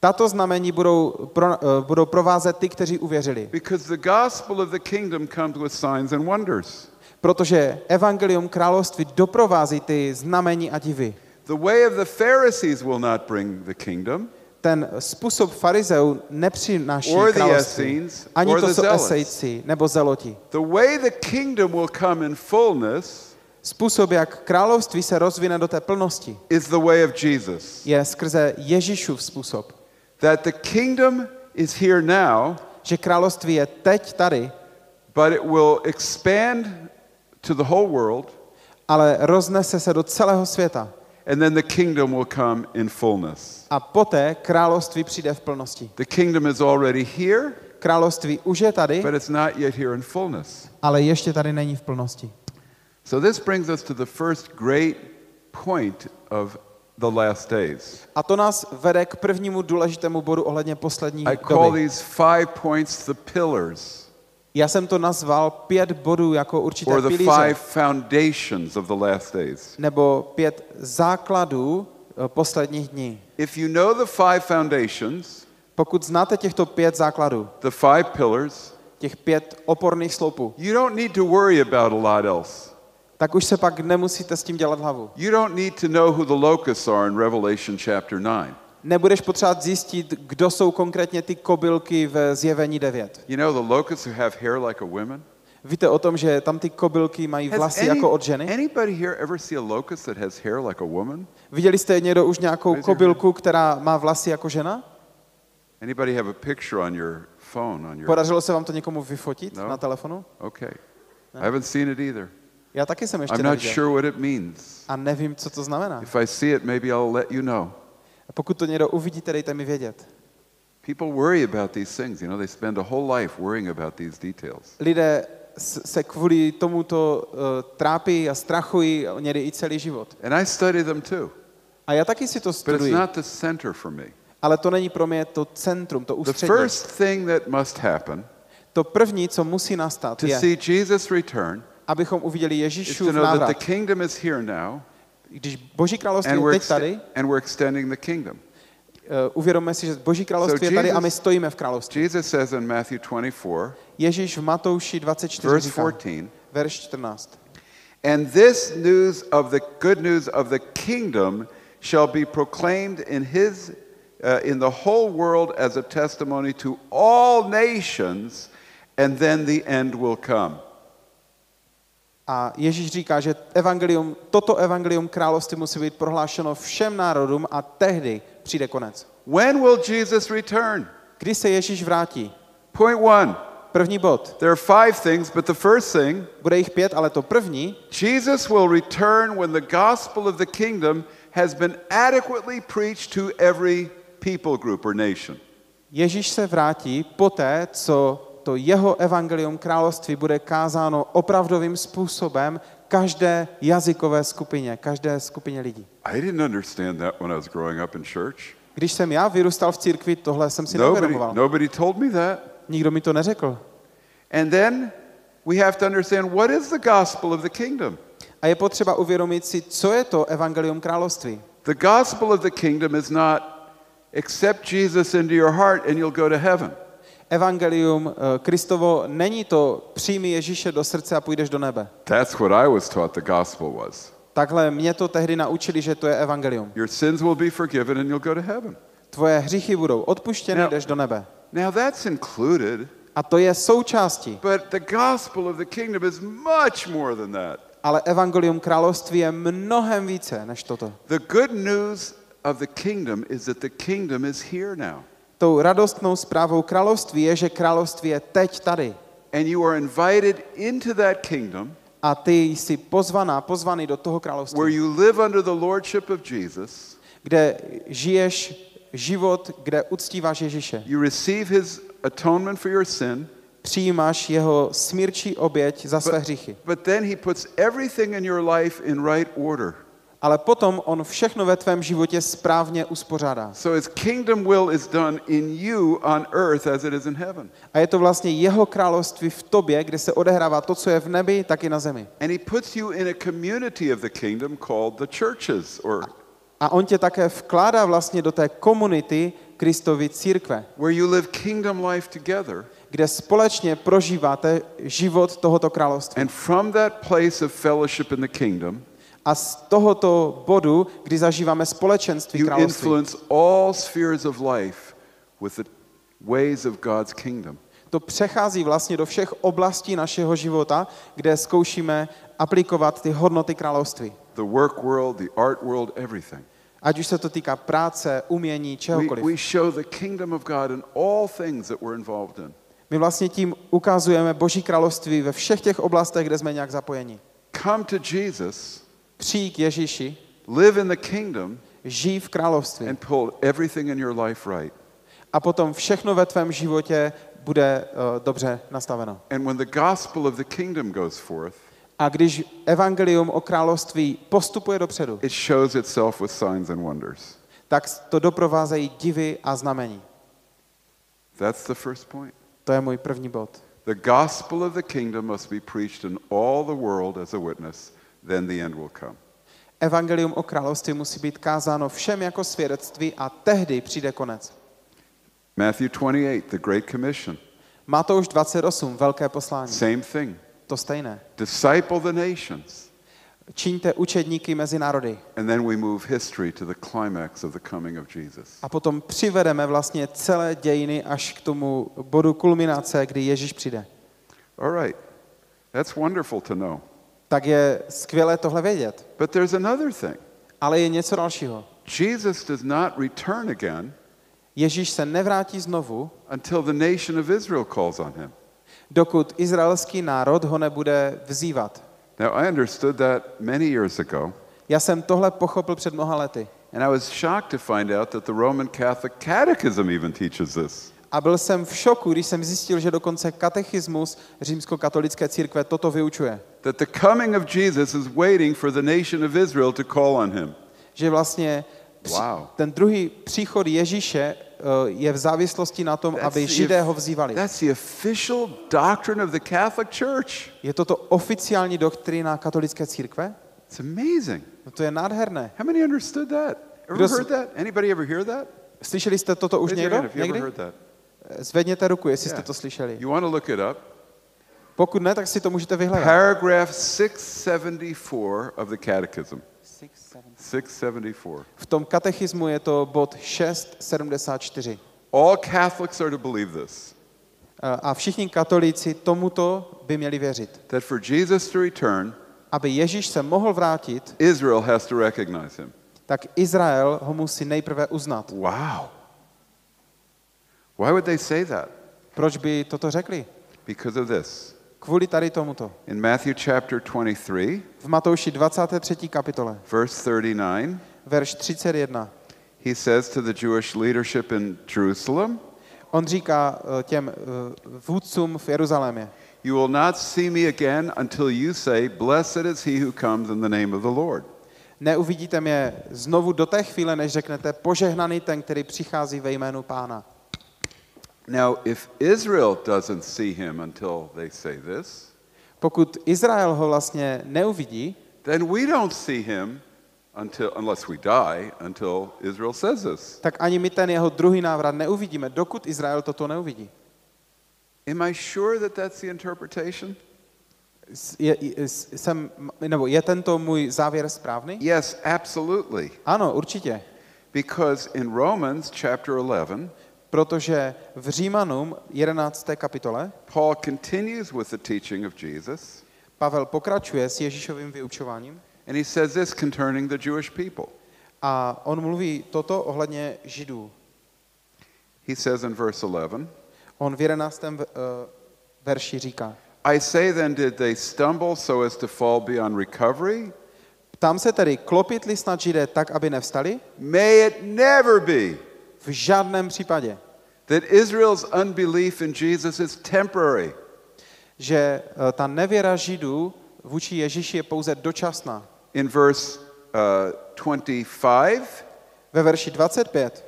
Tato znamení budou, pro, eh, budou provázet ty, kteří uvěřili. because the gospel of the kingdom comes with signs and wonders. Protože evangelium království doprovází ty znamení a divy. The way of the Pharisees will not bring the kingdom, Ten způsob farizeů nepřináší Or království. Essenes, Ani to jsou esejci nebo zeloti. the way the kingdom will come in fullness Způsob, jak království se rozvine do té plnosti, is the way of Jesus. je skrze Ježíšův způsob. That the kingdom is here now, Že království je teď tady, but it will expand to the whole world, ale roznese se do celého světa. and then the kingdom will come in fullness. A poté království přijde v plnosti. The kingdom is already here, Království už je tady, but it's not yet here in fullness. ale ještě tady není v plnosti. So this brings us to the first great point of the last days. A to nás vede k prvnímu důležitému bodu ohledně poslední I call doby. these five points the pillars Já jsem to nazval pět bodů jako určité or the pilíře, five foundations of the last days. nebo pět základů eh, posledních dní. If you know the five foundations, Pokud znáte těchto pět základů, the five pillars, těch pět oporných sloupů, you don't need to worry about a lot else. tak už se pak nemusíte s tím dělat hlavu. You don't need to know who the locusts are in Revelation chapter 9. Nebudeš potřebovat zjistit, kdo jsou konkrétně ty kobylky v zjevení 9. You know the locusts who have hair like a woman? Víte o tom, že tam ty kobylky mají vlasy jako od ženy? like? Viděli jste někdo už nějakou Raise kobylku, která má vlasy jako žena? Anybody have a picture on your phone on your Podařilo se vám to někomu vyfotit No. na telefonu? Okay. I haven't seen it either. Já taky jsem ještě I'm not neviděl. sure what it means. A nevím, co to znamená. If I see it, maybe I'll let you know. Pokud to někdo uvidíte, dejte mi vědět. People worry about these things. You know, they spend a whole life worrying about these details. Lidé se kvůli tomuto uh, trápí a strachují někdy i celý život. And I study them too. A já taky si to But it's studuji, not the center for me. ale to není pro mě to centrum, to The ústřední. first thing that must happen To první, co musí nastat, to je, see Jesus return abychom uviděli Ježíšův the návrat. Kingdom is here now Když Boží království and je we're, teď tady, and we're extending the kingdom. uh, uvědomme si, že Boží království je tady a my stojíme v království. Jesus says in Matthew 24, Ježíš v Matouši 24 verse říká, 14, verš 14. And this news of the good news of the kingdom shall be proclaimed in his uh, in the whole world as a testimony to all nations, and then the end will come. A Ježíš říká, že evangelium, toto evangelium království musí být prohlášeno všem národům a tehdy přijde konec. When will Jesus return? Kdy se Ježíš vrátí? Point one. První bod. There are five things, but the first thing, Bude jich pět, ale to první, Jesus will return when the gospel of the kingdom has been adequately preached to every people group or nation. Ježíš se vrátí poté, co to jeho evangelium království bude kázáno opravdovým způsobem každé jazykové skupině, každé skupině lidí. I didn't understand that when I was growing up in church. Když jsem já vyrůstal v církvi, tohle jsem si Nobody, neuvědomoval. nobody told me that. Nikdo mi to neřekl. And then we have to understand what is the gospel of the kingdom? A je potřeba uvědomit si, co je to evangelium království. The gospel of the kingdom is not accept Jesus into your heart and you'll go to heaven. Evangelium eh, Kristovo není to přijmi Ježíše do srdce a půjdeš do nebe. That's what I was taught the gospel was. Takhle mě to tehdy naučili, že to je evangelium. Your sins will be forgiven and you'll go to heaven. Tvoje hříchy budou odpuštěny, Now- jdeš do nebe. Now that's included, A to je součástí. but the gospel of the kingdom is much more than that. Ale evangelium království je mnohem více než toto. The good news of the kingdom is that the kingdom is here now. Tou radostnou zprávou království je, že království je teď tady. And you are invited into that kingdom A ty jsi pozvaná, pozvaný do toho where království, you live under the lordship of Jesus. kde žiješ život, kde uctíváš Ježíše. You receive his atonement for your sin, Přijímáš jeho smírčí oběť za své hříchy. but then he puts everything in your life in right order. Ale potom on všechno ve tvém životě správně uspořádá. So his kingdom will is done in you on earth as it is in heaven. A je to vlastně jeho království v tobě, kde se odehrává to, co je v nebi, tak i na zemi. And he puts you in a community of the kingdom called the churches or A on tě také vkládá vlastně do té komunity Kristovy církve, where you live kingdom life together. kde společně prožíváte život tohoto království. And from that place of fellowship in the kingdom, A z tohoto bodu, kdy zažíváme společenství you království, influence all spheres of life with the ways of God's kingdom. to přechází vlastně do všech oblastí našeho života, kde zkoušíme aplikovat ty hodnoty království. The work world, the art world, everything. Ať už se to týká práce, umění, We, čehokoliv. we show the kingdom of God in all things that we're involved in. My vlastně tím ukazujeme Boží království ve všech těch oblastech, kde jsme nějak zapojeni. Come to Jesus, Přijď k Ježíši, live in the kingdom, žij v království and pull everything in your life right. a potom všechno ve tvém životě bude uh, dobře nastaveno. And when the gospel of the kingdom goes forth, A když evangelium o království postupuje dopředu, it shows itself with signs and wonders. tak to doprovázejí divy a znamení. That's the first point. To je můj první bod. The gospel of the kingdom must be preached in all the world as a witness, then the end will come. Evangelium o království musí být kázáno všem jako svědectví a tehdy přijde konec. Matthew 28, the Great Commission, Matouš 28, velké poslání. same thing. To stejné. Disciple the nations. Čiňte učedníky mezi národy. And then we move history to the climax of the coming of Jesus. A potom přivedeme vlastně celé dějiny až k tomu bodu kulminace, kdy Ježíš přijde. All right. That's wonderful to know. Tak je skvělé tohle vědět. But there's another thing. Ale je něco dalšího. Jesus does not return again Ježíš se nevrátí znovu, until the nation of Israel calls on him. dokud izraelský národ ho nebude vzývat. Now, I understood that many years ago, Já jsem tohle pochopil před mnoha lety. And I was shocked to find out that the Roman Catholic Catechism even teaches this. A byl jsem v šoku, když jsem zjistil, že dokonce katechismus římskokatolické církve toto vyučuje. That the coming of Jesus is waiting for the nation of Israel to call on him. Že vlastně Wow. ten druhý příchod Ježíše eh, je v závislosti na tom, aby the- židé ho vzývali. that's the official doctrine of the Catholic Church. Je toto oficiální doktrína katolické církve? It's amazing. No to je nádherné. How many understood that? Ever Kdo heard that? Anybody ever hear that? Slyšeli jste toto už někdo? Někdy? that. Zvedněte ruku, jestli jste Yeah. to slyšeli. You want to look it up? Pokud ne, tak si to můžete vyhledat. Paragraph 674 of the Catechism. 674. V tom katechismu je to bod 674. All Catholics are to believe this A všichni katolíci tomuto by měli věřit. that for Jesus to return, Aby Ježíš se mohl vrátit, Israel has to recognize him. tak Izrael ho musí nejprve uznat. Wow. Why would they say that? Proč by toto řekli? Because of this. Kvůli tady tomuto. In Matthew chapter 23, V Matouši 23. kapitole, verse 39, verš 31, he says to the Jewish leadership in Jerusalem, on říká eh, těm eh, vůdcům v Jeruzalémě, You will not see me again until you say, Blessed is he who comes in the name of the Lord. neuvidíte mě znovu do té chvíle, než řeknete požehnaný ten, který přichází ve jménu pána. Now, if Israel doesn't see him until they say this, Pokud Izrael ho vlastně neuvidí, then we don't see him until, unless we die, until Israel says this. tak ani my ten jeho druhý návrat neuvidíme, dokud Izrael toto neuvidí. Am I sure that that's the interpretation? Je, jsem, nebo je tento můj závěr správný? Yes, absolutely. Ano, určitě. Because in Romans chapter 11, Protože v Římanům 11. kapitole Paul continues with the teaching of Jesus, Pavel pokračuje s Ježíšovým vyučováním and he says this concerning the Jewish people. a on mluví toto ohledně Židů. He says in verse 11, On v 11. v- eh, verši říká, I say then, did they stumble so as to fall beyond recovery? Ptám se tedy, klopitli snad Židé tak, aby nevstali? May it never be V žádném případě. that Israel's unbelief in Jesus is temporary. Že eh, ta nevěra Židů vůči Ježíši je pouze dočasná. In verse uh, 25, Ve verši 25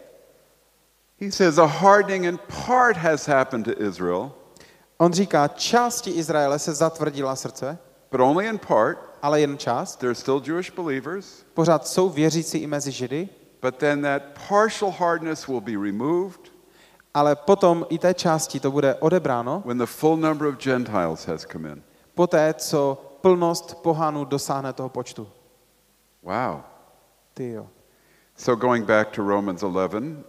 he says, A hardening in part has happened to Israel, on říká, části Izraele se zatvrdila srdce, but only in part. ale jen část. They're still Jewish believers, Pořád jsou věřící i mezi Židy, but then that partial hardness will be removed ale potom i té části to bude odebráno, when the full number of Gentiles has come in. poté, co plnost pohanů dosáhne toho počtu. Wow. Ty jo. So going back to Romans 11,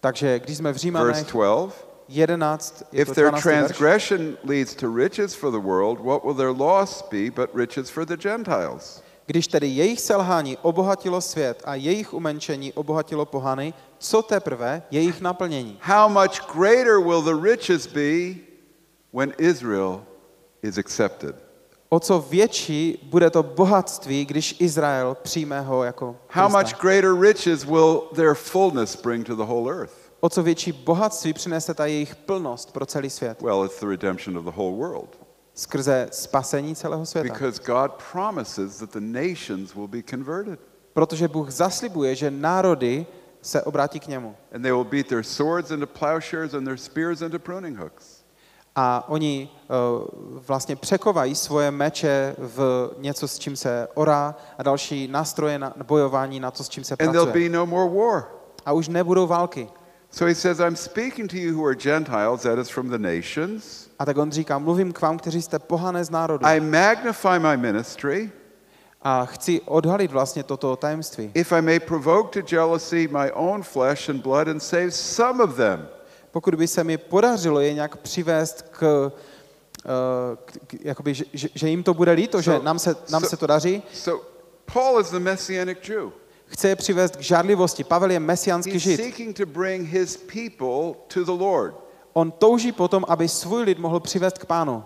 Takže když jsme v verse Římanech 12, 11, je If their 12. verš, transgression leads to riches for the world, what will their loss be but riches for the Gentiles? Když tedy jejich selhání obohatilo svět a jejich umenšení obohatilo pohany, co teprve jejich naplnění? How much greater will the riches be when Israel is accepted? O co větší bude to bohatství, když Izrael přijme ho jako How Krista? much greater riches will their fullness bring to the whole earth? O co větší bohatství přinese ta jejich plnost pro celý svět? Well, it's the redemption of the whole world. Skrze spasení celého světa. Because God promises that the nations will be converted. Protože Bůh zaslibuje, že národy se obrátí k němu. And they will beat their swords into plowshares and their spears into pruning hooks. A oni uh, vlastně překovají svoje meče v něco, s čím se orá a další nástroje na bojování na to, s čím se And there'll pracuje. be no more war. A už nebudou války. So he says, I'm speaking to you who are Gentiles, that is from the nations. A tak on říká, mluvím k vám, kteří jste pohané z národu. I magnify my ministry, A chci odhalit vlastně toto tajemství. if I may provoke to jealousy my own flesh and blood and save some of them. Pokud by se mi podařilo je nějak přivést k, eh, k, k jakoby, že, že, že jim to bude líto, že So- nám se, nám so- se to daří, So Paul is the messianic Jew. Chce je přivést k žárlivosti. Pavel je mesiánský žid. On touží potom, aby svůj lid mohl přivést k pánu.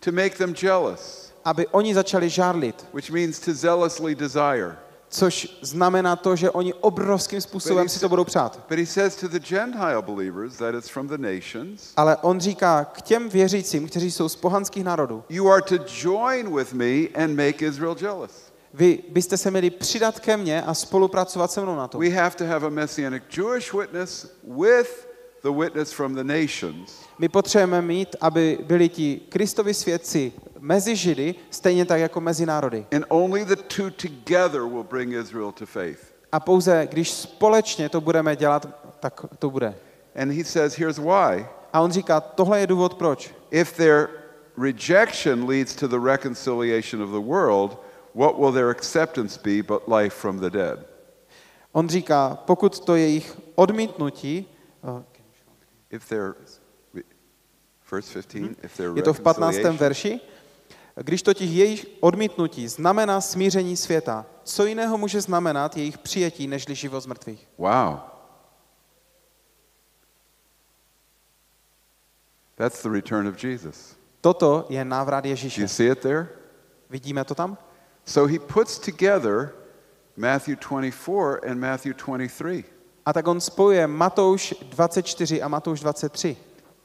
to make them jealous, Aby oni začali žárlit. which means to zealously desire. což znamená to, že oni obrovským způsobem si to budou přát. Ale on říká k těm věřícím, kteří jsou z pohanských národů, you are to join with me and make Israel jealous. Vy byste se měli přidat ke mně a spolupracovat se mnou na to. We have to have a messianic Jewish witness with the witness from the nations. My potřebujeme mít, aby byli ti Kristovi svědci mezi Židy, stejně tak jako mezi národy. And only the two together will bring Israel to faith. A pouze když společně to budeme dělat, tak to bude. And he says, here's why. A on říká, tohle je důvod proč. If their rejection leads to the reconciliation of the world, what will their acceptance be but life from the dead? On říká, pokud to jejich odmítnutí, eh, If their verse 15, if their je to v 15. reconciliation, verši, když totiž jejich odmítnutí znamená smíření světa, co jiného může znamenat jejich přijetí, nežli život z mrtvých? wow. That's the return of Jesus. Toto je návrat Do you Ježíše. see it there? Vidíme to tam? So he puts together Matthew 24 and Matthew 23. A tak on spojuje Matouš 24 a Matouš 23.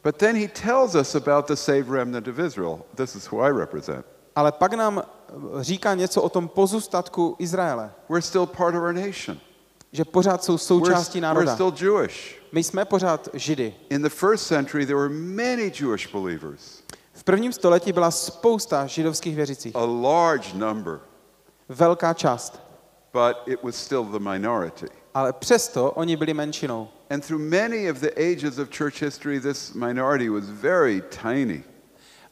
But then he tells us about the saved remnant of Israel. This is who I represent. Ale pak nám eh, říká něco o tom pozůstatku Izraele, We're still part of our nation. že pořád jsou We're, součástí we're národa. still Jewish. My jsme pořád Židy. In the first century, there were many Jewish believers, V prvním století byla spousta židovských věřících. a large number, Velká část. but it was still the minority. Ale přesto oni byli menšinou. And through many of the ages of church history, this minority was very tiny.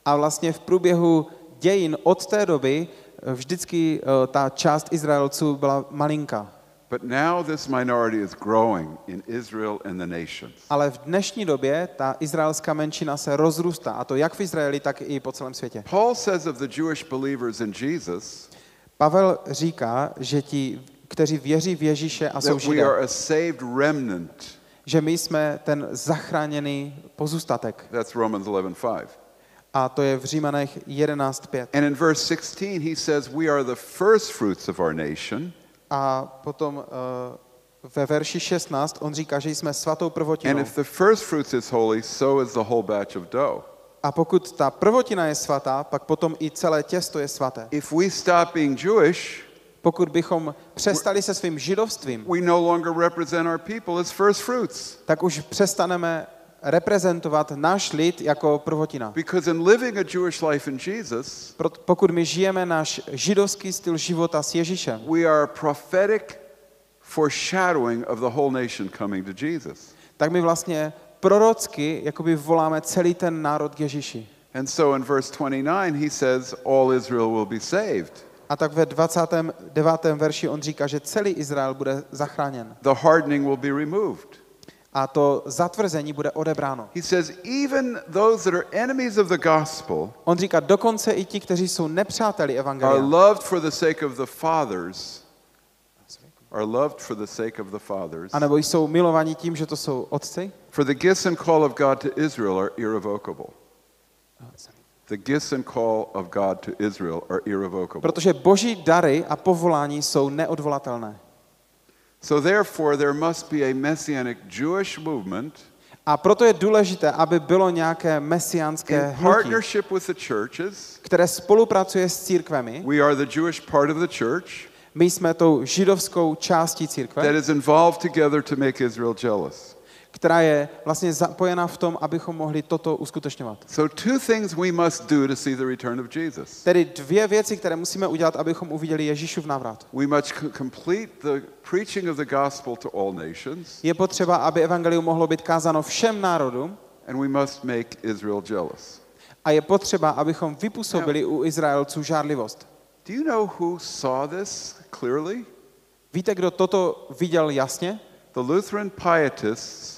A vlastně v průběhu dějin od té doby eh, vždycky eh, ta část Izraelců byla malinká. But now this minority is growing in Israel and the nations. Ale v dnešní době ta izraelská menšina se rozrůstá, a to jak v Izraeli, tak i po celém světě. Paul says of the Jewish believers in Jesus Pavel říká, že ti, kteří věří v Ježíše a jsou židé, že my jsme ten zachráněný pozůstatek. That's Romans 11:5. A to je v Římanech 11.5. And in verse 16, he says, We are the first fruits of our nation. A potom uh, ve verši 16 on říká, že jsme svatou And prvotinou. if the first fruits is holy, so is the whole batch of dough. A pokud ta prvotina je svatá, pak potom i celé těsto je svaté. If we stop being Jewish, Pokud bychom přestali se svým židovstvím, we no longer represent our people as first fruits. tak už přestaneme reprezentovat náš lid jako prvotina. Because in living a Jewish life in Jesus, Pokud my žijeme náš židovský styl života s Ježíšem, we are prophetic foreshadowing of the whole nation coming to Jesus. tak my vlastně prorocky jakoby voláme celý ten národ k Ježíši. And so in verse 29, he says, All Israel will be saved. A tak ve 29. verši on říká, že celý Izrael bude zachráněn. The hardening will be removed. A to zatvrzení bude odebráno. He says, Even those that are enemies of the gospel On říká, dokonce i ti, kteří jsou nepřáteli are Evangelia, loved for the sake of the fathers, are loved for the sake of the fathers. anebo jsou milovaní tím, že to jsou otci, For the gifts and call of God to Israel are irrevocable. The gifts and call of God to Israel are irrevocable. protože boží dary a povolání jsou neodvolatelné. So therefore, there must be a messianic Jewish movement A proto je důležité, aby bylo nějaké mesiánské hnutí, které spolupracuje s církvemi. We are the Jewish part of the church My jsme tou židovskou částí that církve, is involved together to make Israel jealous. která je vlastně zapojená v tom, abychom mohli toto uskutečňovat. So, two things we must do to see the return of Jesus. Tedy dvě věci, které musíme udělat, abychom uviděli Ježíšův návrat. We must complete the preaching of the gospel to all nations, Je potřeba, aby evangelium mohlo být kázáno všem národům and we must make Israel jealous. a je potřeba, abychom vypůsobili u Izraelců žárlivost. Do you know who saw this clearly? Víte, kdo toto viděl jasně? The Lutheran pietists,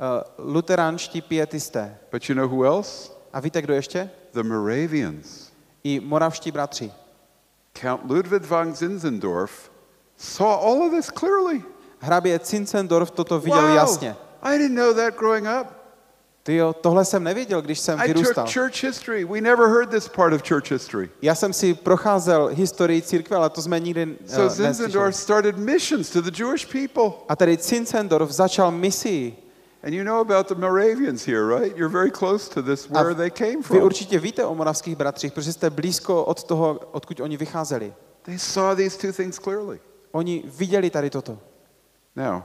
Uh, luteránští pietisté. but you know who else? A víte, kdo ještě? The Moravians. I moravští bratři. Count Ludwig von Zinzendorf saw all of this clearly. Hrabě Zinzendorf toto viděl jasně. I didn't know that growing up. Ty jo, tohle jsem nevěděl, když jsem I took vyrůstal. church history. We never heard this part of church history. Já jsem si procházel historii církve, ale to jsme nikdy So uh, neslyšeli. Zinzendorf started missions to the Jewish people. A tedy Zinzendorf začal misii. And you know about the Moravians here, right? You're very close to this, A where they came vy from. určitě víte o moravských bratřích, protože jste blízko od toho, odkud oni vycházeli. They saw these two things clearly. Oni viděli tady toto. Now,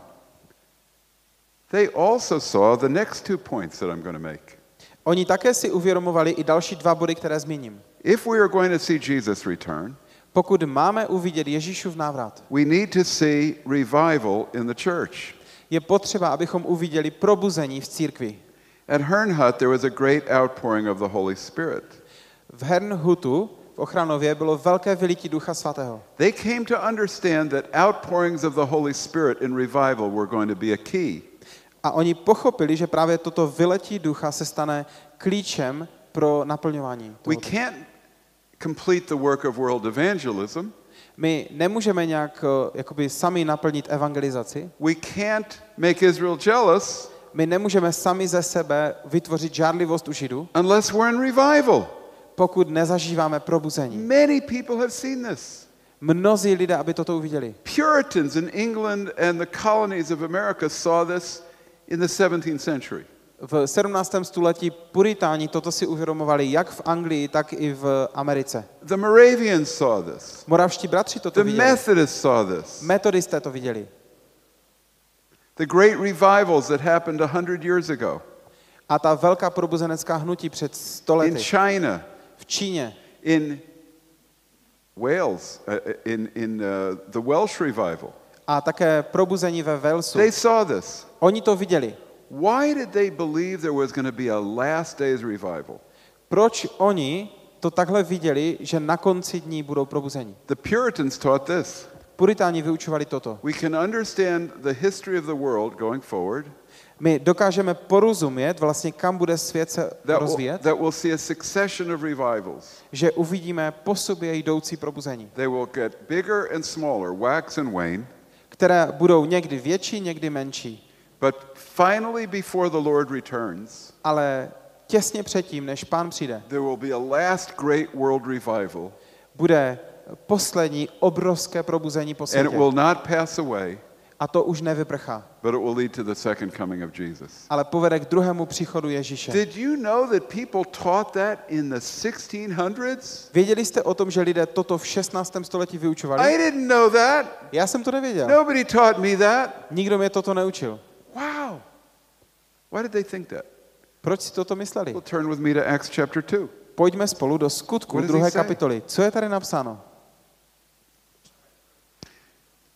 they also saw the next two points that I'm going to make. Oni také si uvědomovali i další dva body, které zmíním. If we are going to see Jesus return, Pokud máme uvidět Ježíšův návrat, we need to see revival in the church. je potřeba, abychom uviděli probuzení v církvi. At Herrnhut, there was a great outpouring of the Holy Spirit. V Hernhutu v Ochranově bylo velké vylití Ducha Svatého. They came to understand that outpourings of the Holy Spirit in revival were going to be a key. A oni pochopili, že právě toto vyletí ducha se stane klíčem pro naplňování. We can't complete the work of world evangelism. My nemůžeme nějak eh, jakoby sami naplnit evangelizaci. We can't make Israel jealous My nemůžeme sami ze sebe vytvořit žárlivost u Židů, unless we're in revival. pokud nezažíváme probuzení. Many people have seen this. Mnozí lidé, aby toto uviděli. Puritans in England and the colonies of America saw this in the 17th century. V 17. století puritáni toto si uvědomovali jak v Anglii, tak i v Americe. The Moravians saw this. Moravští bratři toto The viděli. Methodists saw this. Metodisté to viděli. The great revivals that happened a hundred years ago A ta velká probuzenecká hnutí před 100 in lety China, v Číně, in Wales, uh, in, in uh, the Welsh revival, a také probuzení ve Walesu. they saw this. Oni to viděli. Why did they believe there was going to be a last days revival? Proč oni to takhle viděli, že na konci dní budou probuzení? The Puritans taught this. Puritáni vyučovali toto. We can understand the history of the world going forward, My dokážeme porozumět vlastně, kam bude svět se that rozvíjet, that we'll see a succession of revivals. že uvidíme po sobě jdoucí probuzení, They will get bigger and smaller, wax and wane, které budou někdy větší, někdy menší. but finally, before the Lord returns, Ale těsně předtím, než pán přijde, there will be a last great world revival, bude poslední obrovské probuzení po and it světě. will not pass away, A to už nevyprchá, but it will lead to the second coming of Jesus. ale povede k druhému příchodu Ježíše. Did you know that people taught that in the 1600s? Věděli jste o tom, že lidé toto v 16. století I vyučovali? didn't know that. Já jsem to nevěděl. Nobody taught me that. Nikdo mě toto neučil. Wow. Why did they think that? Proč si toto mysleli? Well, turn with me to Acts chapter 2. Pojďme spolu do skutku druhé kapitoly. Co je tady napsáno?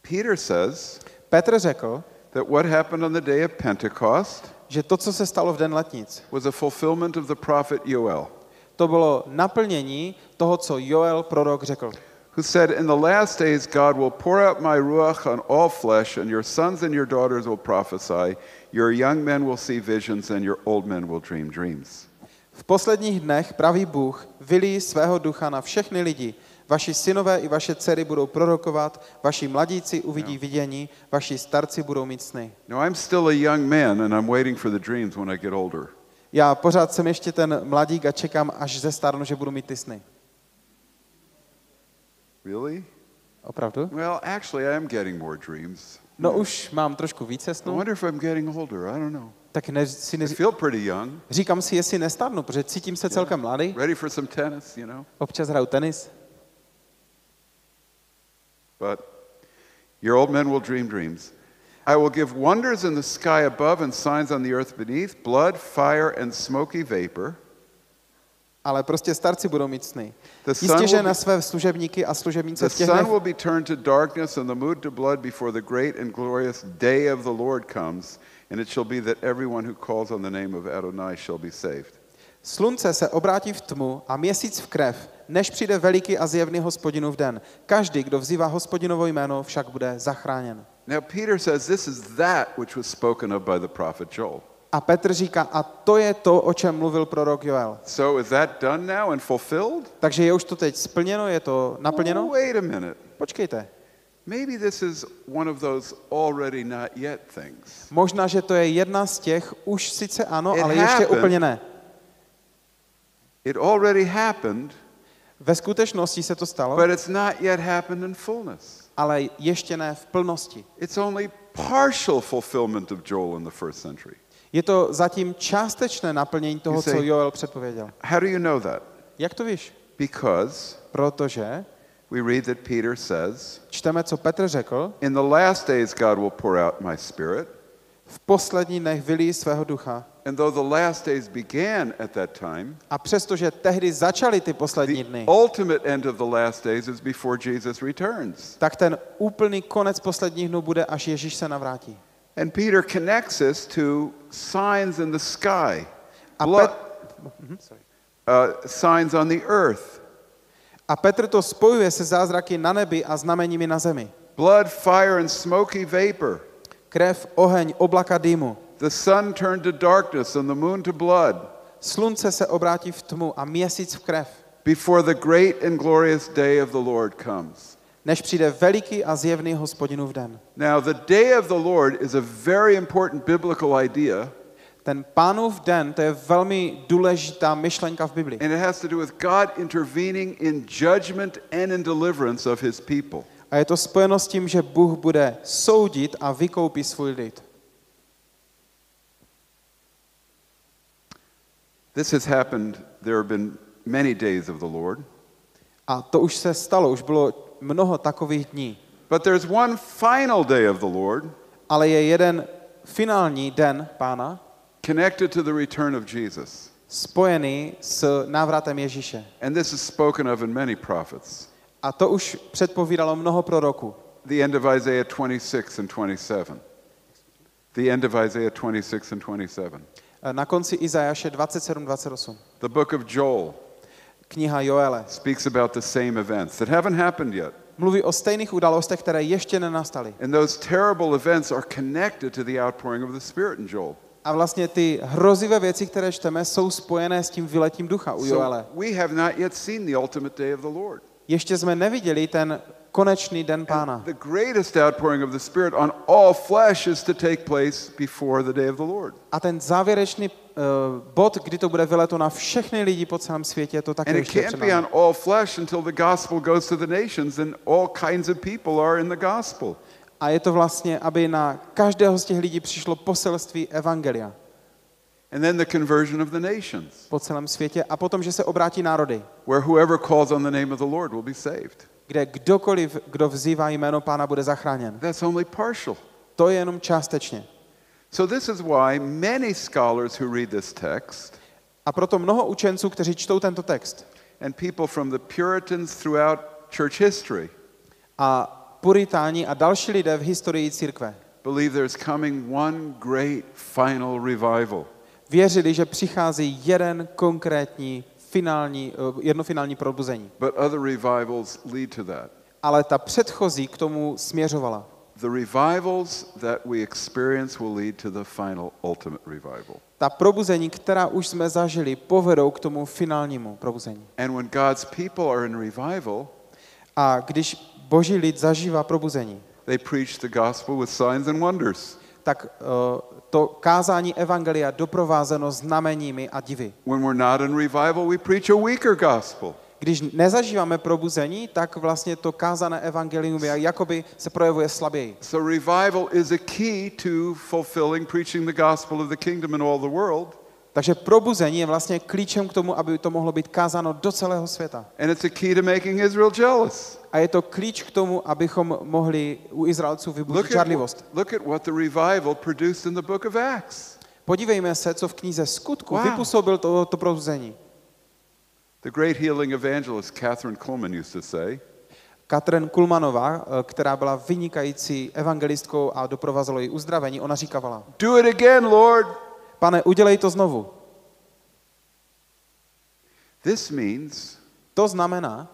Peter says Petr řekl, that what happened on the day of Pentecost že to, co se stalo v den letnic, was a fulfillment of the prophet Joel, to bylo naplnění toho, co Joel prorok řekl. who said, In the last days God will pour out my ruach on all flesh, and your sons and your daughters will prophesy, your young men will see visions, and your old men will dream dreams. V posledních dnech pravý Bůh vylí svého ducha na všechny lidi. Vaši synové i vaše dcery budou prorokovat, vaši mladíci uvidí vidění, vaši starci budou mít sny. Now, I'm still a young man, and I'm waiting for the dreams when I get older. Já pořád jsem ještě ten mladík a čekám, až ze stárnu, že budu mít ty sny. Really? Opravdu? Well, actually, I am getting more dreams. No už mám trošku více I snů, wonder if I'm getting older. I don't know. tak ne, si I ne, feel pretty young. říkám si, jestli nestárnu, protože cítím se celkem mladý, Ready for some tennis, you know? občas hraju tenis, But your old men will dream dreams. I will give wonders in the sky above and signs on the earth beneath blood, fire, and smoky vapor. ale prostě starci budou mít sny. Jistě, že na své služebníky a služebnice v těch sun will be turned to darkness and the moon to blood before the great and glorious day of the Lord comes. And it shall be that everyone who calls on the name of Adonai shall be saved. Slunce se obrátí v tmu a měsíc v krev, než přijde veliký a zjevný hospodinův den. Každý, kdo vzývá hospodinovo jméno, však bude zachráněn. Now, Peter says this is that which was spoken of by the prophet Joel. A Petr říká, a to je to, o čem mluvil prorok Joel. So is that done now and fulfilled? Takže je už to teď splněno, je to naplněno? Wait a minute. Počkejte. Maybe this is one of those already not yet things. Možná, že to je jedna z těch, už sice ano, It ale ještě úplně ne. It already happened, Ve skutečnosti se to stalo, but it's not yet happened in fullness. ale ještě ne v plnosti. It's only partial fulfillment of Joel in the first century. Je to zatím částečné naplnění toho, say- co Joel předpověděl. How do you know that? Jak to víš? Because Protože we read that Peter says, čteme, co Petr řekl, In the last days, God will pour out my spirit. v posledních dnech vylí svého ducha. And though the last days began at that time, A přestože tehdy začaly ty poslední the dny, ultimate end of the last days is before Jesus returns. tak ten úplný konec posledních dnů bude, až Ježíš se navrátí. And Peter connects this to signs in the sky, A, blood, Mhm, uh, signs on the earth, a Petr to spojuje se zázraky na nebi a znameními na zemi. blood, fire, and smoky vapor. Krev, oheň, oblaka dýmu. The sun turned to darkness and the moon to blood Slunce se obrátí v tmu a měsíc v krev, before the great and glorious day of the Lord comes. než přijde veliký a zjevný hospodinův den. Now, the day of the Lord is a very important biblical idea, Ten pánův den, to je velmi důležitá myšlenka v Biblii. and it has to do with God intervening in judgment and in deliverance of his people. A je to spojeno s tím, že Bůh bude soudit a vykoupí svůj lid. This has happened. There have been many days of the Lord. A to už se stalo, už bylo mnoho takových dní. But there's one final day of the Lord Ale je jeden finální den pána, connected to the return of Jesus. spojený s návratem Ježíše. And this is spoken of in many prophets. A to už předpovídalo mnoho proroků. The end of Isaiah 26 and 27. The end of Isaiah 26 and 27. Na konci Izajaše 27-28. The book of Joel Kniha Joele speaks about the same events that haven't happened yet. mluví o stejných událostech, které ještě nenastaly. And those terrible events are connected to the outpouring of the Spirit in Joel. A vlastně ty hrozivé věci, které čteme, jsou spojené s tím vyletím ducha u Joele. So we have not yet seen the ultimate day of the Lord. Ještě jsme neviděli ten konečný den pána. The greatest outpouring of the Spirit on all flesh is to take place before the day of the Lord. A ten závěrečný uh, bod, kdy to bude vyleto na všechny lidi po celém světě, to také And it ještě před be námi. on all flesh until the gospel goes to the nations and all kinds of people are in the gospel. A je to vlastně, aby na každého z těch lidí přišlo poselství Evangelia And then the conversion of the nations, po celém světě a potom, že se obrátí národy, where whoever calls on the name of the Lord will be saved. Kde kdokoliv, kdo vzývá jméno pána, bude zachráněn. That's only partial. To je jenom částečně. So this is why many scholars who read this text A proto mnoho učenců, kteří čtou tento text and people from the Puritans throughout church history a puritáni a další lidé v historii církve believe there's coming one great final revival. věřili, že přichází jeden konkrétní finální, eh, jedno finální probuzení. But other revivals lead to that. Ale ta předchozí k tomu směřovala. The revivals that we experience will lead to the final ultimate revival. Ta probuzení, která už jsme zažili, povedou k tomu finálnímu probuzení. And when God's people are in revival, A když boží lid zažívá probuzení, they preach the gospel with signs and wonders. Tak eh, to kázání evangelia doprovázeno znameními a divy. When we're not in revival, we preach a weaker gospel. Když nezažíváme probuzení, tak vlastně to kázané evangelium je, jakoby se projevuje slaběji. So revival is a key to fulfilling preaching the gospel of the kingdom in all the world. Takže probuzení je vlastně klíčem k tomu, aby to mohlo být kázáno do celého světa. And it's a key to making Israel jealous. A je to klíč k tomu, abychom mohli u Izraelců vybudit žádlivost. look at what the revival produced in the book of Acts. Podívejme se, co v knize Skutku Wow. vypůsobil to, to probuzení. The great healing evangelist Catherine Kuhlman used to say, Katrin Kulmanová, eh, která byla vynikající evangelistkou a doprovázelo ji uzdravení, ona říkávala, Do it again, Lord. Pane, udělej to znovu. This means To znamená,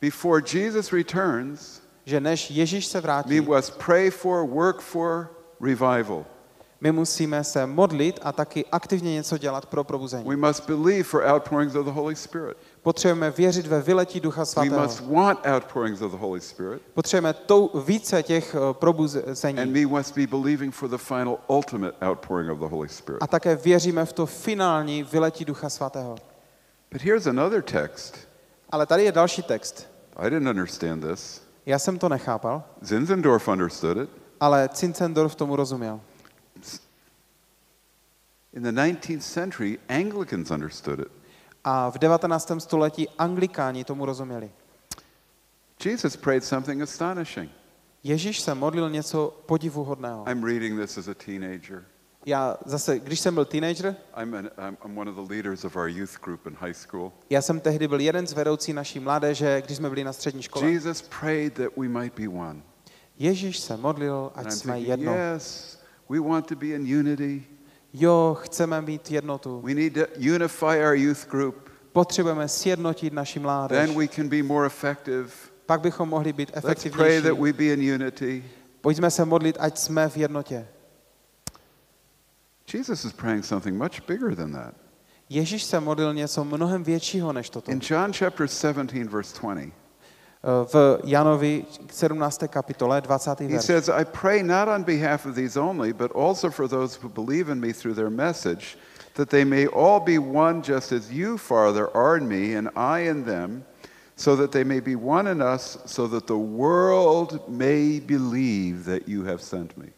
before Jesus returns, že než Ježíš se we vrátí, must pray for, work for revival. My musíme se modlit a taky aktivně něco dělat pro probuzení. We must believe for outpourings of the Holy Spirit. Potřebujeme věřit ve vyletí Ducha We Svatého. must want outpourings of the Holy Spirit. Potřebujeme tou více těch eh, And probuzení. we must be believing for the final ultimate outpouring of the Holy Spirit. A také věříme v to finální vyletí Ducha Svatého. But here's another text. Ale tady je další text. I didn't understand this. Já jsem to nechápal, Zinzendorf understood it. ale Zinzendorf tomu rozuměl. In the 19th century, Anglicans understood it. A v 19. století anglikáni tomu rozuměli. Jesus prayed something astonishing. Ježíš se modlil něco podivuhodného. I'm reading this as a teenager. Já zase, když jsem byl teenager, I'm, an, I'm, I'm one of the leaders of our youth group in high school. já jsem tehdy byl jeden z vedoucí naší mládeže, když jsme byli na střední škole. Jesus prayed that we might be one. Ježíš se modlil, ať jsme jedno. yes, we want to be in unity. Jo, chceme mít jednotu. We need to unify our youth group. Potřebujeme sjednotit naši mládež. Then we can be more effective. Pak bychom mohli být Let's pray efektivnější. that we be in unity. Pojďme se modlit, ať jsme v jednotě. Jesus is praying something much bigger than that. Ježíš se modlil něco mnohem většího než toto. In John chapter 17, verse 20, V Janovi 17. kapitole 20. he verš. says, I pray not on behalf of these only, but also for those who believe in me through their message, that they may all be one just as you, Father, are in me, and I in them, so that they may be one in us, so that the world may believe that you have sent me.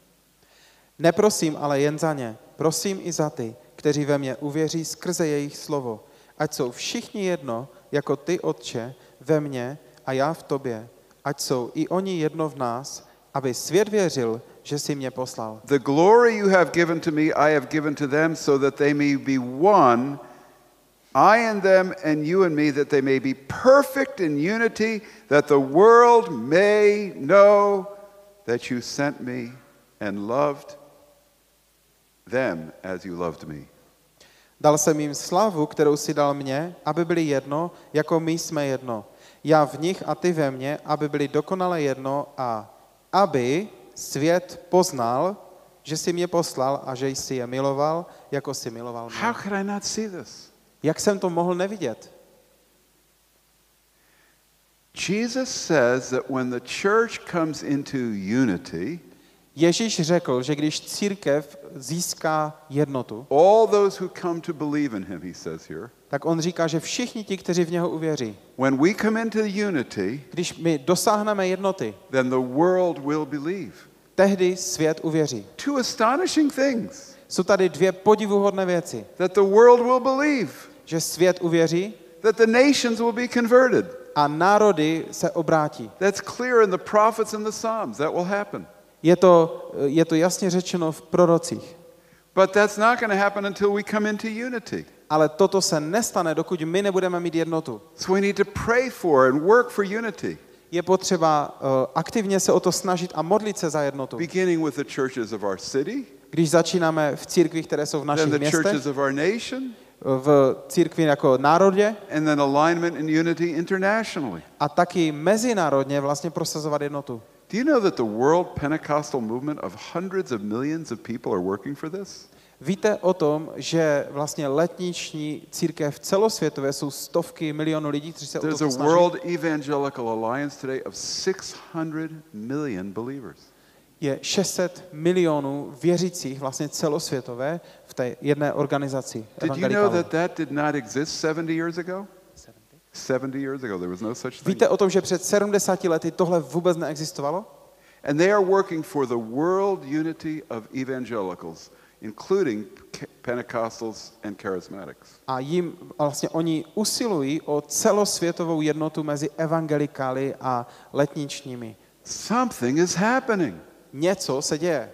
Neprosím ale jen za ně, prosím i za ty, kteří ve mně uvěří skrze jejich slovo. Ať jsou všichni jedno, jako ty, Otče, ve mně a já v tobě. Ať jsou i oni jedno v nás, aby svět věřil, že jsi mě poslal. The glory you have given to me, I have given to them, so that they may be one, I and them, and you and me, that they may be perfect in unity, that the world may know that you sent me and loved them as you loved me. Dal jsem jim slavu, kterou si dal mě, aby byli jedno, jako my jsme jedno. Já v nich a ty ve mně, aby byli dokonale jedno a aby svět poznal, že jsi mě poslal a že jsi je miloval, jako jsi miloval mě. How could I not see this? Jak jsem to mohl nevidět? Jesus says that when the church comes into unity, Ježíš řekl, že když církev získá jednotu, all those who come to believe in him, he says here, tak on říká, že všichni ti, kteří v něho uvěří, when we come into unity, když my dosáhneme jednoty, then the world will believe. tehdy svět uvěří. Two astonishing things Jsou tady dvě podivuhodné věci. that the world will believe, Že svět uvěří that the nations will be converted. a národy se obrátí. That's clear in the prophets and the Psalms. That will happen. Je to, je to jasně řečeno v prorocích. But that's not going to happen until we come into unity. Ale toto se nestane, dokud my nebudeme mít jednotu. So we need to pray for and work for unity, Je potřeba uh, aktivně se o to snažit a modlit se za jednotu. beginning with the churches of our city, Když začínáme v církvích, které jsou v then našich the městech, churches of our nation, v církvi jako národě and then alignment and unity internationally. a taky mezinárodně vlastně prosazovat jednotu. Do you know that the World Pentecostal movement of hundreds of millions of people are working for this? Víte o tom, že vlastně letniční církev celosvětové jsou stovky milionů lidí, kteří se o There's to a snaží? World Evangelical Alliance today of 600 million believers. Je 600 milionů věřících vlastně celosvětové v té jedné organizaci. Did you know that that did not exist 70 years ago? Víte o tom, že před 70 lety tohle vůbec neexistovalo? And they are working for the world unity of evangelicals, including Pentecostals and charismatics. A jim vlastně oni usilují o celosvětovou jednotu mezi evangelikály a letničními. Something is happening. Něco se děje.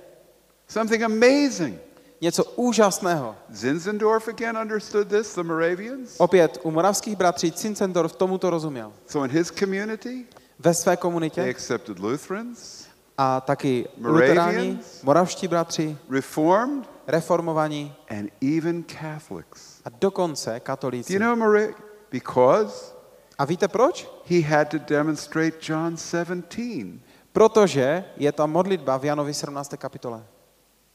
Something amazing. Něco úžasného. Zinzendorf again understood this, the Moravians. Opět u moravských bratří Cincendorf tomuto rozuměl. So in his community, Ve své they komunitě accepted Lutherans, a taky luteráni, moravští bratři, Reformed, reformovaní and even Catholics. a dokonce Do you katolíci. know Mora- because A víte proč? he had to demonstrate John 17. Protože je ta modlitba v Janovi 17. kapitole.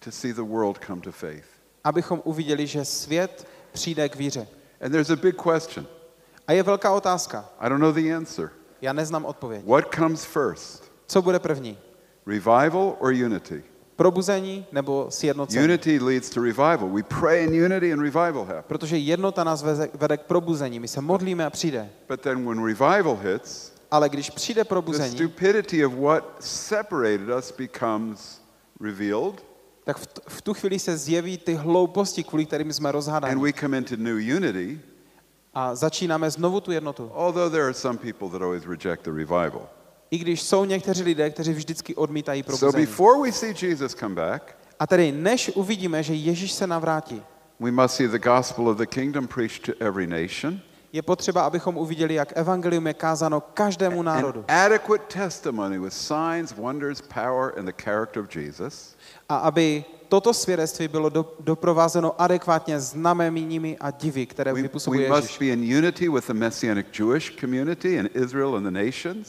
To see the world come to faith. abychom uviděli, že svět přijde k víře. And there's a big question. A je velká otázka. I don't know the answer. Já neznám odpověď. What comes first, Co bude první? revival or unity? Probuzení nebo sjednocení? Unity leads to revival. We pray in unity and revival happens. Protože jednota nás vede k probuzení. My se modlíme a přijde. But then when revival hits, Ale když přijde the probuzení, stupidity of what separated us becomes revealed, tak v, v tu chvíli se zjeví ty hlouposti, kvůli kterým jsme and rozhádáni. we come into new unity, A začínáme znovu tu jednotu. although there are some people that always reject the revival. I když jsou někteří lidé, kteří vždycky odmítají So probuzení. before we see Jesus come back, A tedy než uvidíme, že Ježíš se navrátí, we must see the gospel of the kingdom preached to every nation, je potřeba, abychom uviděli, jak evangelium je kázáno každému národu. adequate testimony with signs, wonders, power, and the character of Jesus. A aby toto svědectví bylo do, doprovázeno adekvátně znameními a divy, které vypůsobuje Ježíš.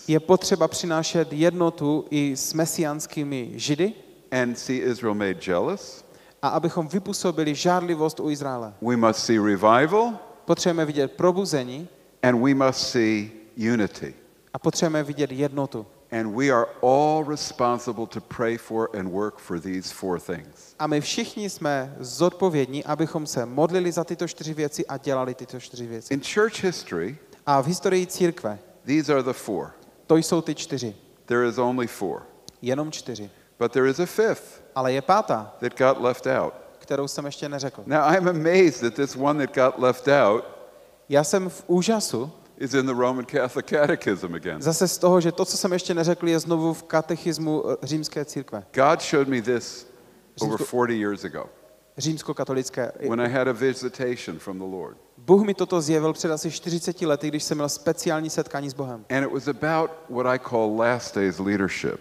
Je potřeba přinášet jednotu i s mesiánskými židy and see Israel made jealous. a abychom vypůsobili žádlivost u Izraele. We must see revival, Potřebujeme vidět probuzení and we must see unity. a potřebujeme vidět jednotu. And we are all responsible to pray for and work for these four things. A my všichni jsme zodpovědní, abychom se modlili za tyto čtyři věci a dělali tyto čtyři věci. In church history, A v historii církve these are the four. to jsou ty čtyři. There is only four. Jenom čtyři. But there is a fifth Ale je pátá, that got left out. Kterou jsem ještě neřekl. Now, I'm amazed that this one that got left out Já jsem v úžasu is in the Roman Catholic Catechism again. zase z toho, že to, co jsem ještě neřekl, je znovu v katechismu eh, římské církve. God showed me this over Římsko- 40 years ago Římskokatolické. when I had a visitation from the Lord. Bůh mi toto zjevil před asi 40 lety, když jsem měl speciální setkání s Bohem. And it was about what I call last days leadership.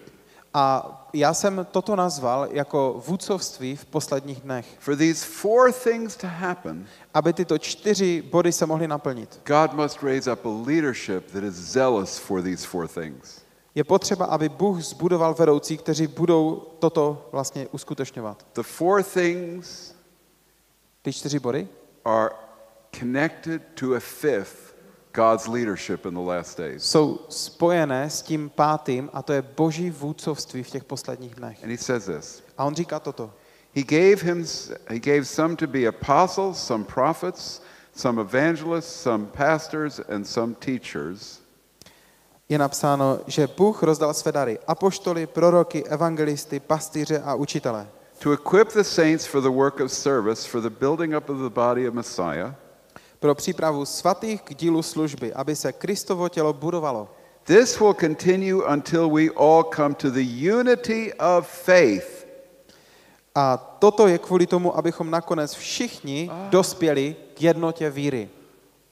A já jsem toto nazval jako vůdcovství v posledních dnech. For these four things to happen, Aby tyto čtyři body se mohly naplnit. God must raise up a leadership that is zealous for these four things. Je potřeba, aby Bůh zbudoval vedoucí, kteří budou toto vlastně uskutečňovat. The four things Ty čtyři body are connected to a fifth God's leadership in the last days. jsou spojené s tím pátým a to je boží vůdcovství v těch posledních dnech. And he says this A on říká toto. He gave, him, he gave some to be apostles, some prophets, some evangelists, some pastors, and some teachers. Je napsáno, že Bůh rozdal své dary apoštoly, proroky, evangelisty, pastýře a učitele. To equip the saints for the work of service, for the building up of the body of Messiah. Pro přípravu svatých k dílu služby, aby se Kristovo tělo budovalo. This will continue until we all come to the unity of faith. A toto je kvůli tomu, abychom nakonec všichni dospěli k jednotě víry.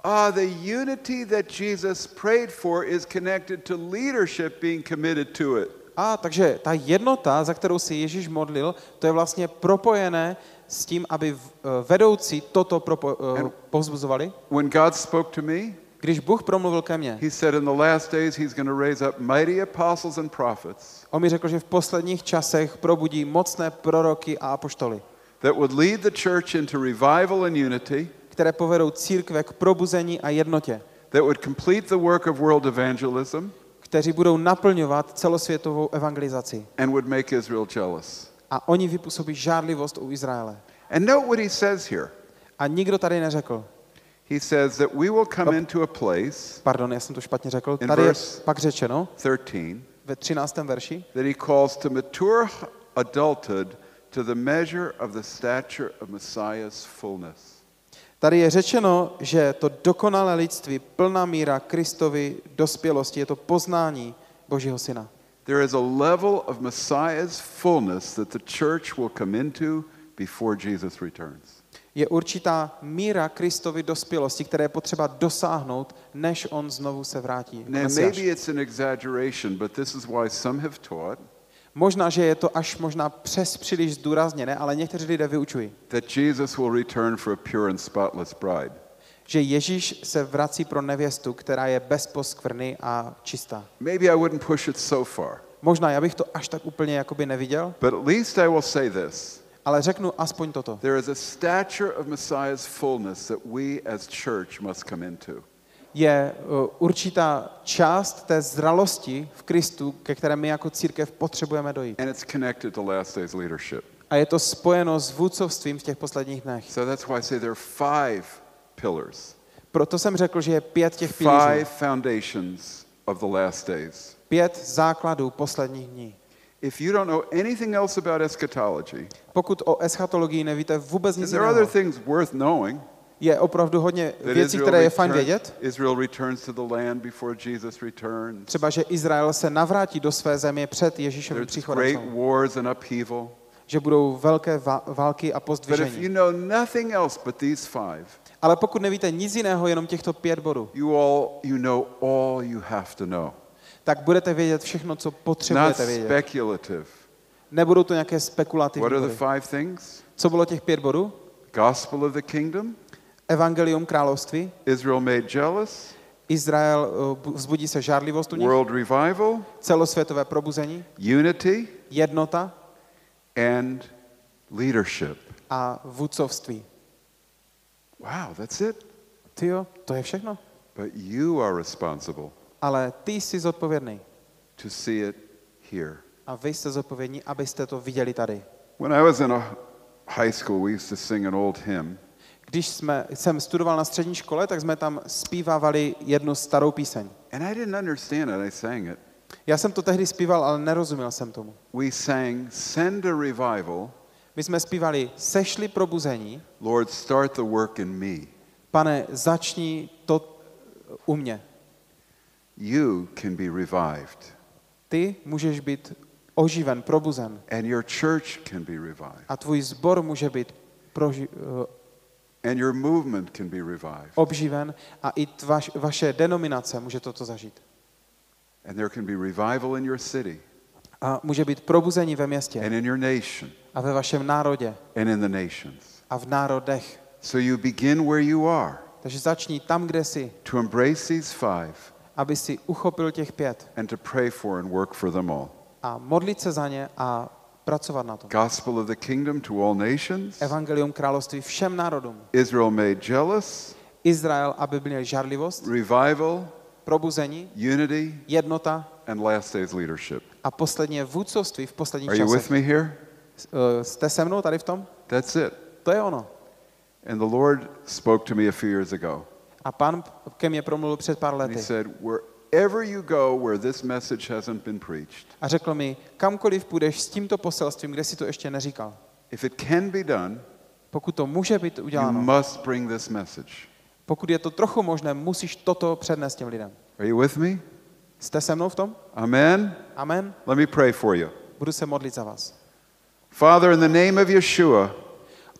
Ah, the unity that Jesus prayed for is connected to leadership being committed to it. A takže ta jednota, za kterou si Ježíš modlil, to je vlastně propojené s tím, aby eh, vedoucí toto propo, eh, povzbuzovali. When God spoke to me, Když Bůh promluvil ke mně, He said in the last days He's going to raise up mighty apostles and prophets on mi řekl, že v posledních časech probudí mocné proroky a apoštoly, that would lead the church into revival and unity, které povedou církve k probuzení a jednotě, that would complete the work of world evangelism, kteří budou naplňovat celosvětovou evangelizaci. and would make Israel jealous. A oni vypůsobí žádlivost u Izraele. And note what He says here. A nikdo tady neřekl, He says that we will come into a place, pardon, já jsem to špatně řekl, tady je pak řečeno 13, ve 13. verši, that He calls to mature adulthood to the measure of the stature of Messiah's fullness. Tady je řečeno, že to dokonalé lidství, plná míra Kristovy dospělosti, je to poznání Božího Syna. There is a level of Messiah's fullness that the church will come into before Jesus returns. Je určitá míra Kristovy dospělosti, které je potřeba dosáhnout, než on znovu se vrátí. Now, maybe it's an exaggeration, but this is why some have taught Možná, že je to až možná přes příliš zdůrazněné, ale někteří lidé vyučují, that Jesus will return for a pure and spotless bride. Že Ježíš se vrací pro nevěstu, která je bez poskvrny a čistá. Maybe I wouldn't push it so far, Možná já bych to až tak úplně jakoby neviděl, but at least I will say this. Ale řeknu aspoň toto. There is a stature of Messiah's fullness that we as church must come into. Je uh, určitá část té zralosti v Kristu, ke které my jako církev potřebujeme dojít. And it's connected to last days leadership. A je to spojeno s vůdcovstvím v těch posledních dnech. So that's why I say there are five pillars, Proto jsem řekl, že je pět těch five pilířů, foundations of the last days. pět základů posledních dní. If you don't know anything else about eschatology, Pokud o eschatologii nevíte vůbec nic there are other jiného, things worth knowing. je opravdu hodně věcí, které je fajn vědět. Israel returns to the land before Jesus returns. Třeba, že Izrael se navrátí do své země před Ježíšovým There's příchodem. great znovu. wars and upheaval. Že budou velké války a But if pozdvižení. Ale pokud nevíte nic jiného, jenom těchto pět bodů, you all you know all you have to know. tak budete vědět všechno, co Not potřebujete vědět. speculative. Nebudou to nějaké What spekulativní are the body. five things? Co bylo těch pět bodů? Gospel of the kingdom, Evangelium království, Israel made jealous, Izrael uh, bu- vzbudí se žárlivost u nich, world revival, celosvětové probuzení, unity, jednota and leadership. a vůdcovství. Wow, that's it. Ty jo, to je všechno. But you are responsible Ale ty jsi zodpovědný. to see it here. A vy jste zodpovědní, abyste to viděli tady. When I was in a high school, we used to sing an old hymn. Když jsme, jsem studoval na střední škole, tak jsme tam zpívávali jednu starou píseň. And I didn't understand it. I sang it. Já jsem to tehdy zpíval, ale nerozuměl jsem tomu. We sang, Send a revival, My jsme zpívali, sešli probuzení, Lord, start the work in me. pane, začni to u mě. You can be revived, Ty můžeš být oživen, probuzen. And your church can be revived, a tvůj sbor může být proži- eh, and your movement can be revived, obživen a i tvaš, vaše denominace může toto zažít. and there can be revival in your city, A může být probuzení ve městě. And in your nation, a ve vašem národě and in the nations. a v národech. So you begin where you are Takže začni tam, kde jsi, to embrace these five aby si uchopil těch pět and to pray for and work for them all. a modlit se za ně a pracovat na tom. Gospel of the kingdom to all nations, Evangelium království všem národům. Israel made jealous, Izrael, aby měl žárlivost, revival, probuzení, unity, jednota and last days leadership. a posledně vůdcovství v posledních Are you with me here? Eh, Jste se mnou tady v tom? That's it. To je ono. And the Lord spoke to me a few years ago. A pán ke mně promluvil před pár And he lety said, Wherever you go where this message hasn't been preached, a řekl mi, kamkoliv půjdeš s tímto poselstvím, kde si to ještě neříkal, if it can be done, pokud to může být you uděláno, must bring this message. pokud je to trochu možné, musíš toto přednést těm lidem. Are you with me? Jste se mnou v tom? Amen? Amen. Let me pray for you. Budu se modlit za vás. Father, in the name of Yeshua,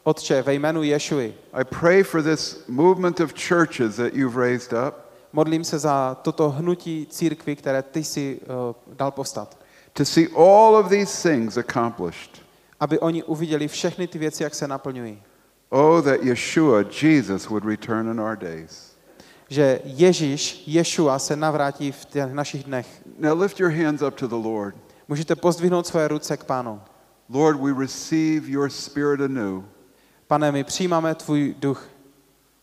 Otče, ve jménu Ješuji, I pray for this movement of churches that you've raised up modlím se za toto hnutí církvy, které ty si uh, dal povstat. to see all of these things accomplished. Aby oni uviděli všechny ty věci, jak se naplňují. Oh, that Yeshua, Jesus, would return in our days. Že Ježíš, Ješua se navrátí v těch našich dnech. Now lift your hands up to the Lord. Můžete pozdvihnout svoje ruce k pánu. Lord, we receive your spirit anew. Pane, my přijímáme tvůj duch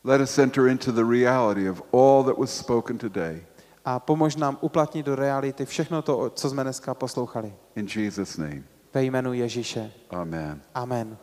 Let us enter into the reality of all that was spoken today. a pomož nám uplatnit do reality všechno to, co jsme dneska poslouchali. In Jesus' name, Ve jménu Ježíše. amen. Amen.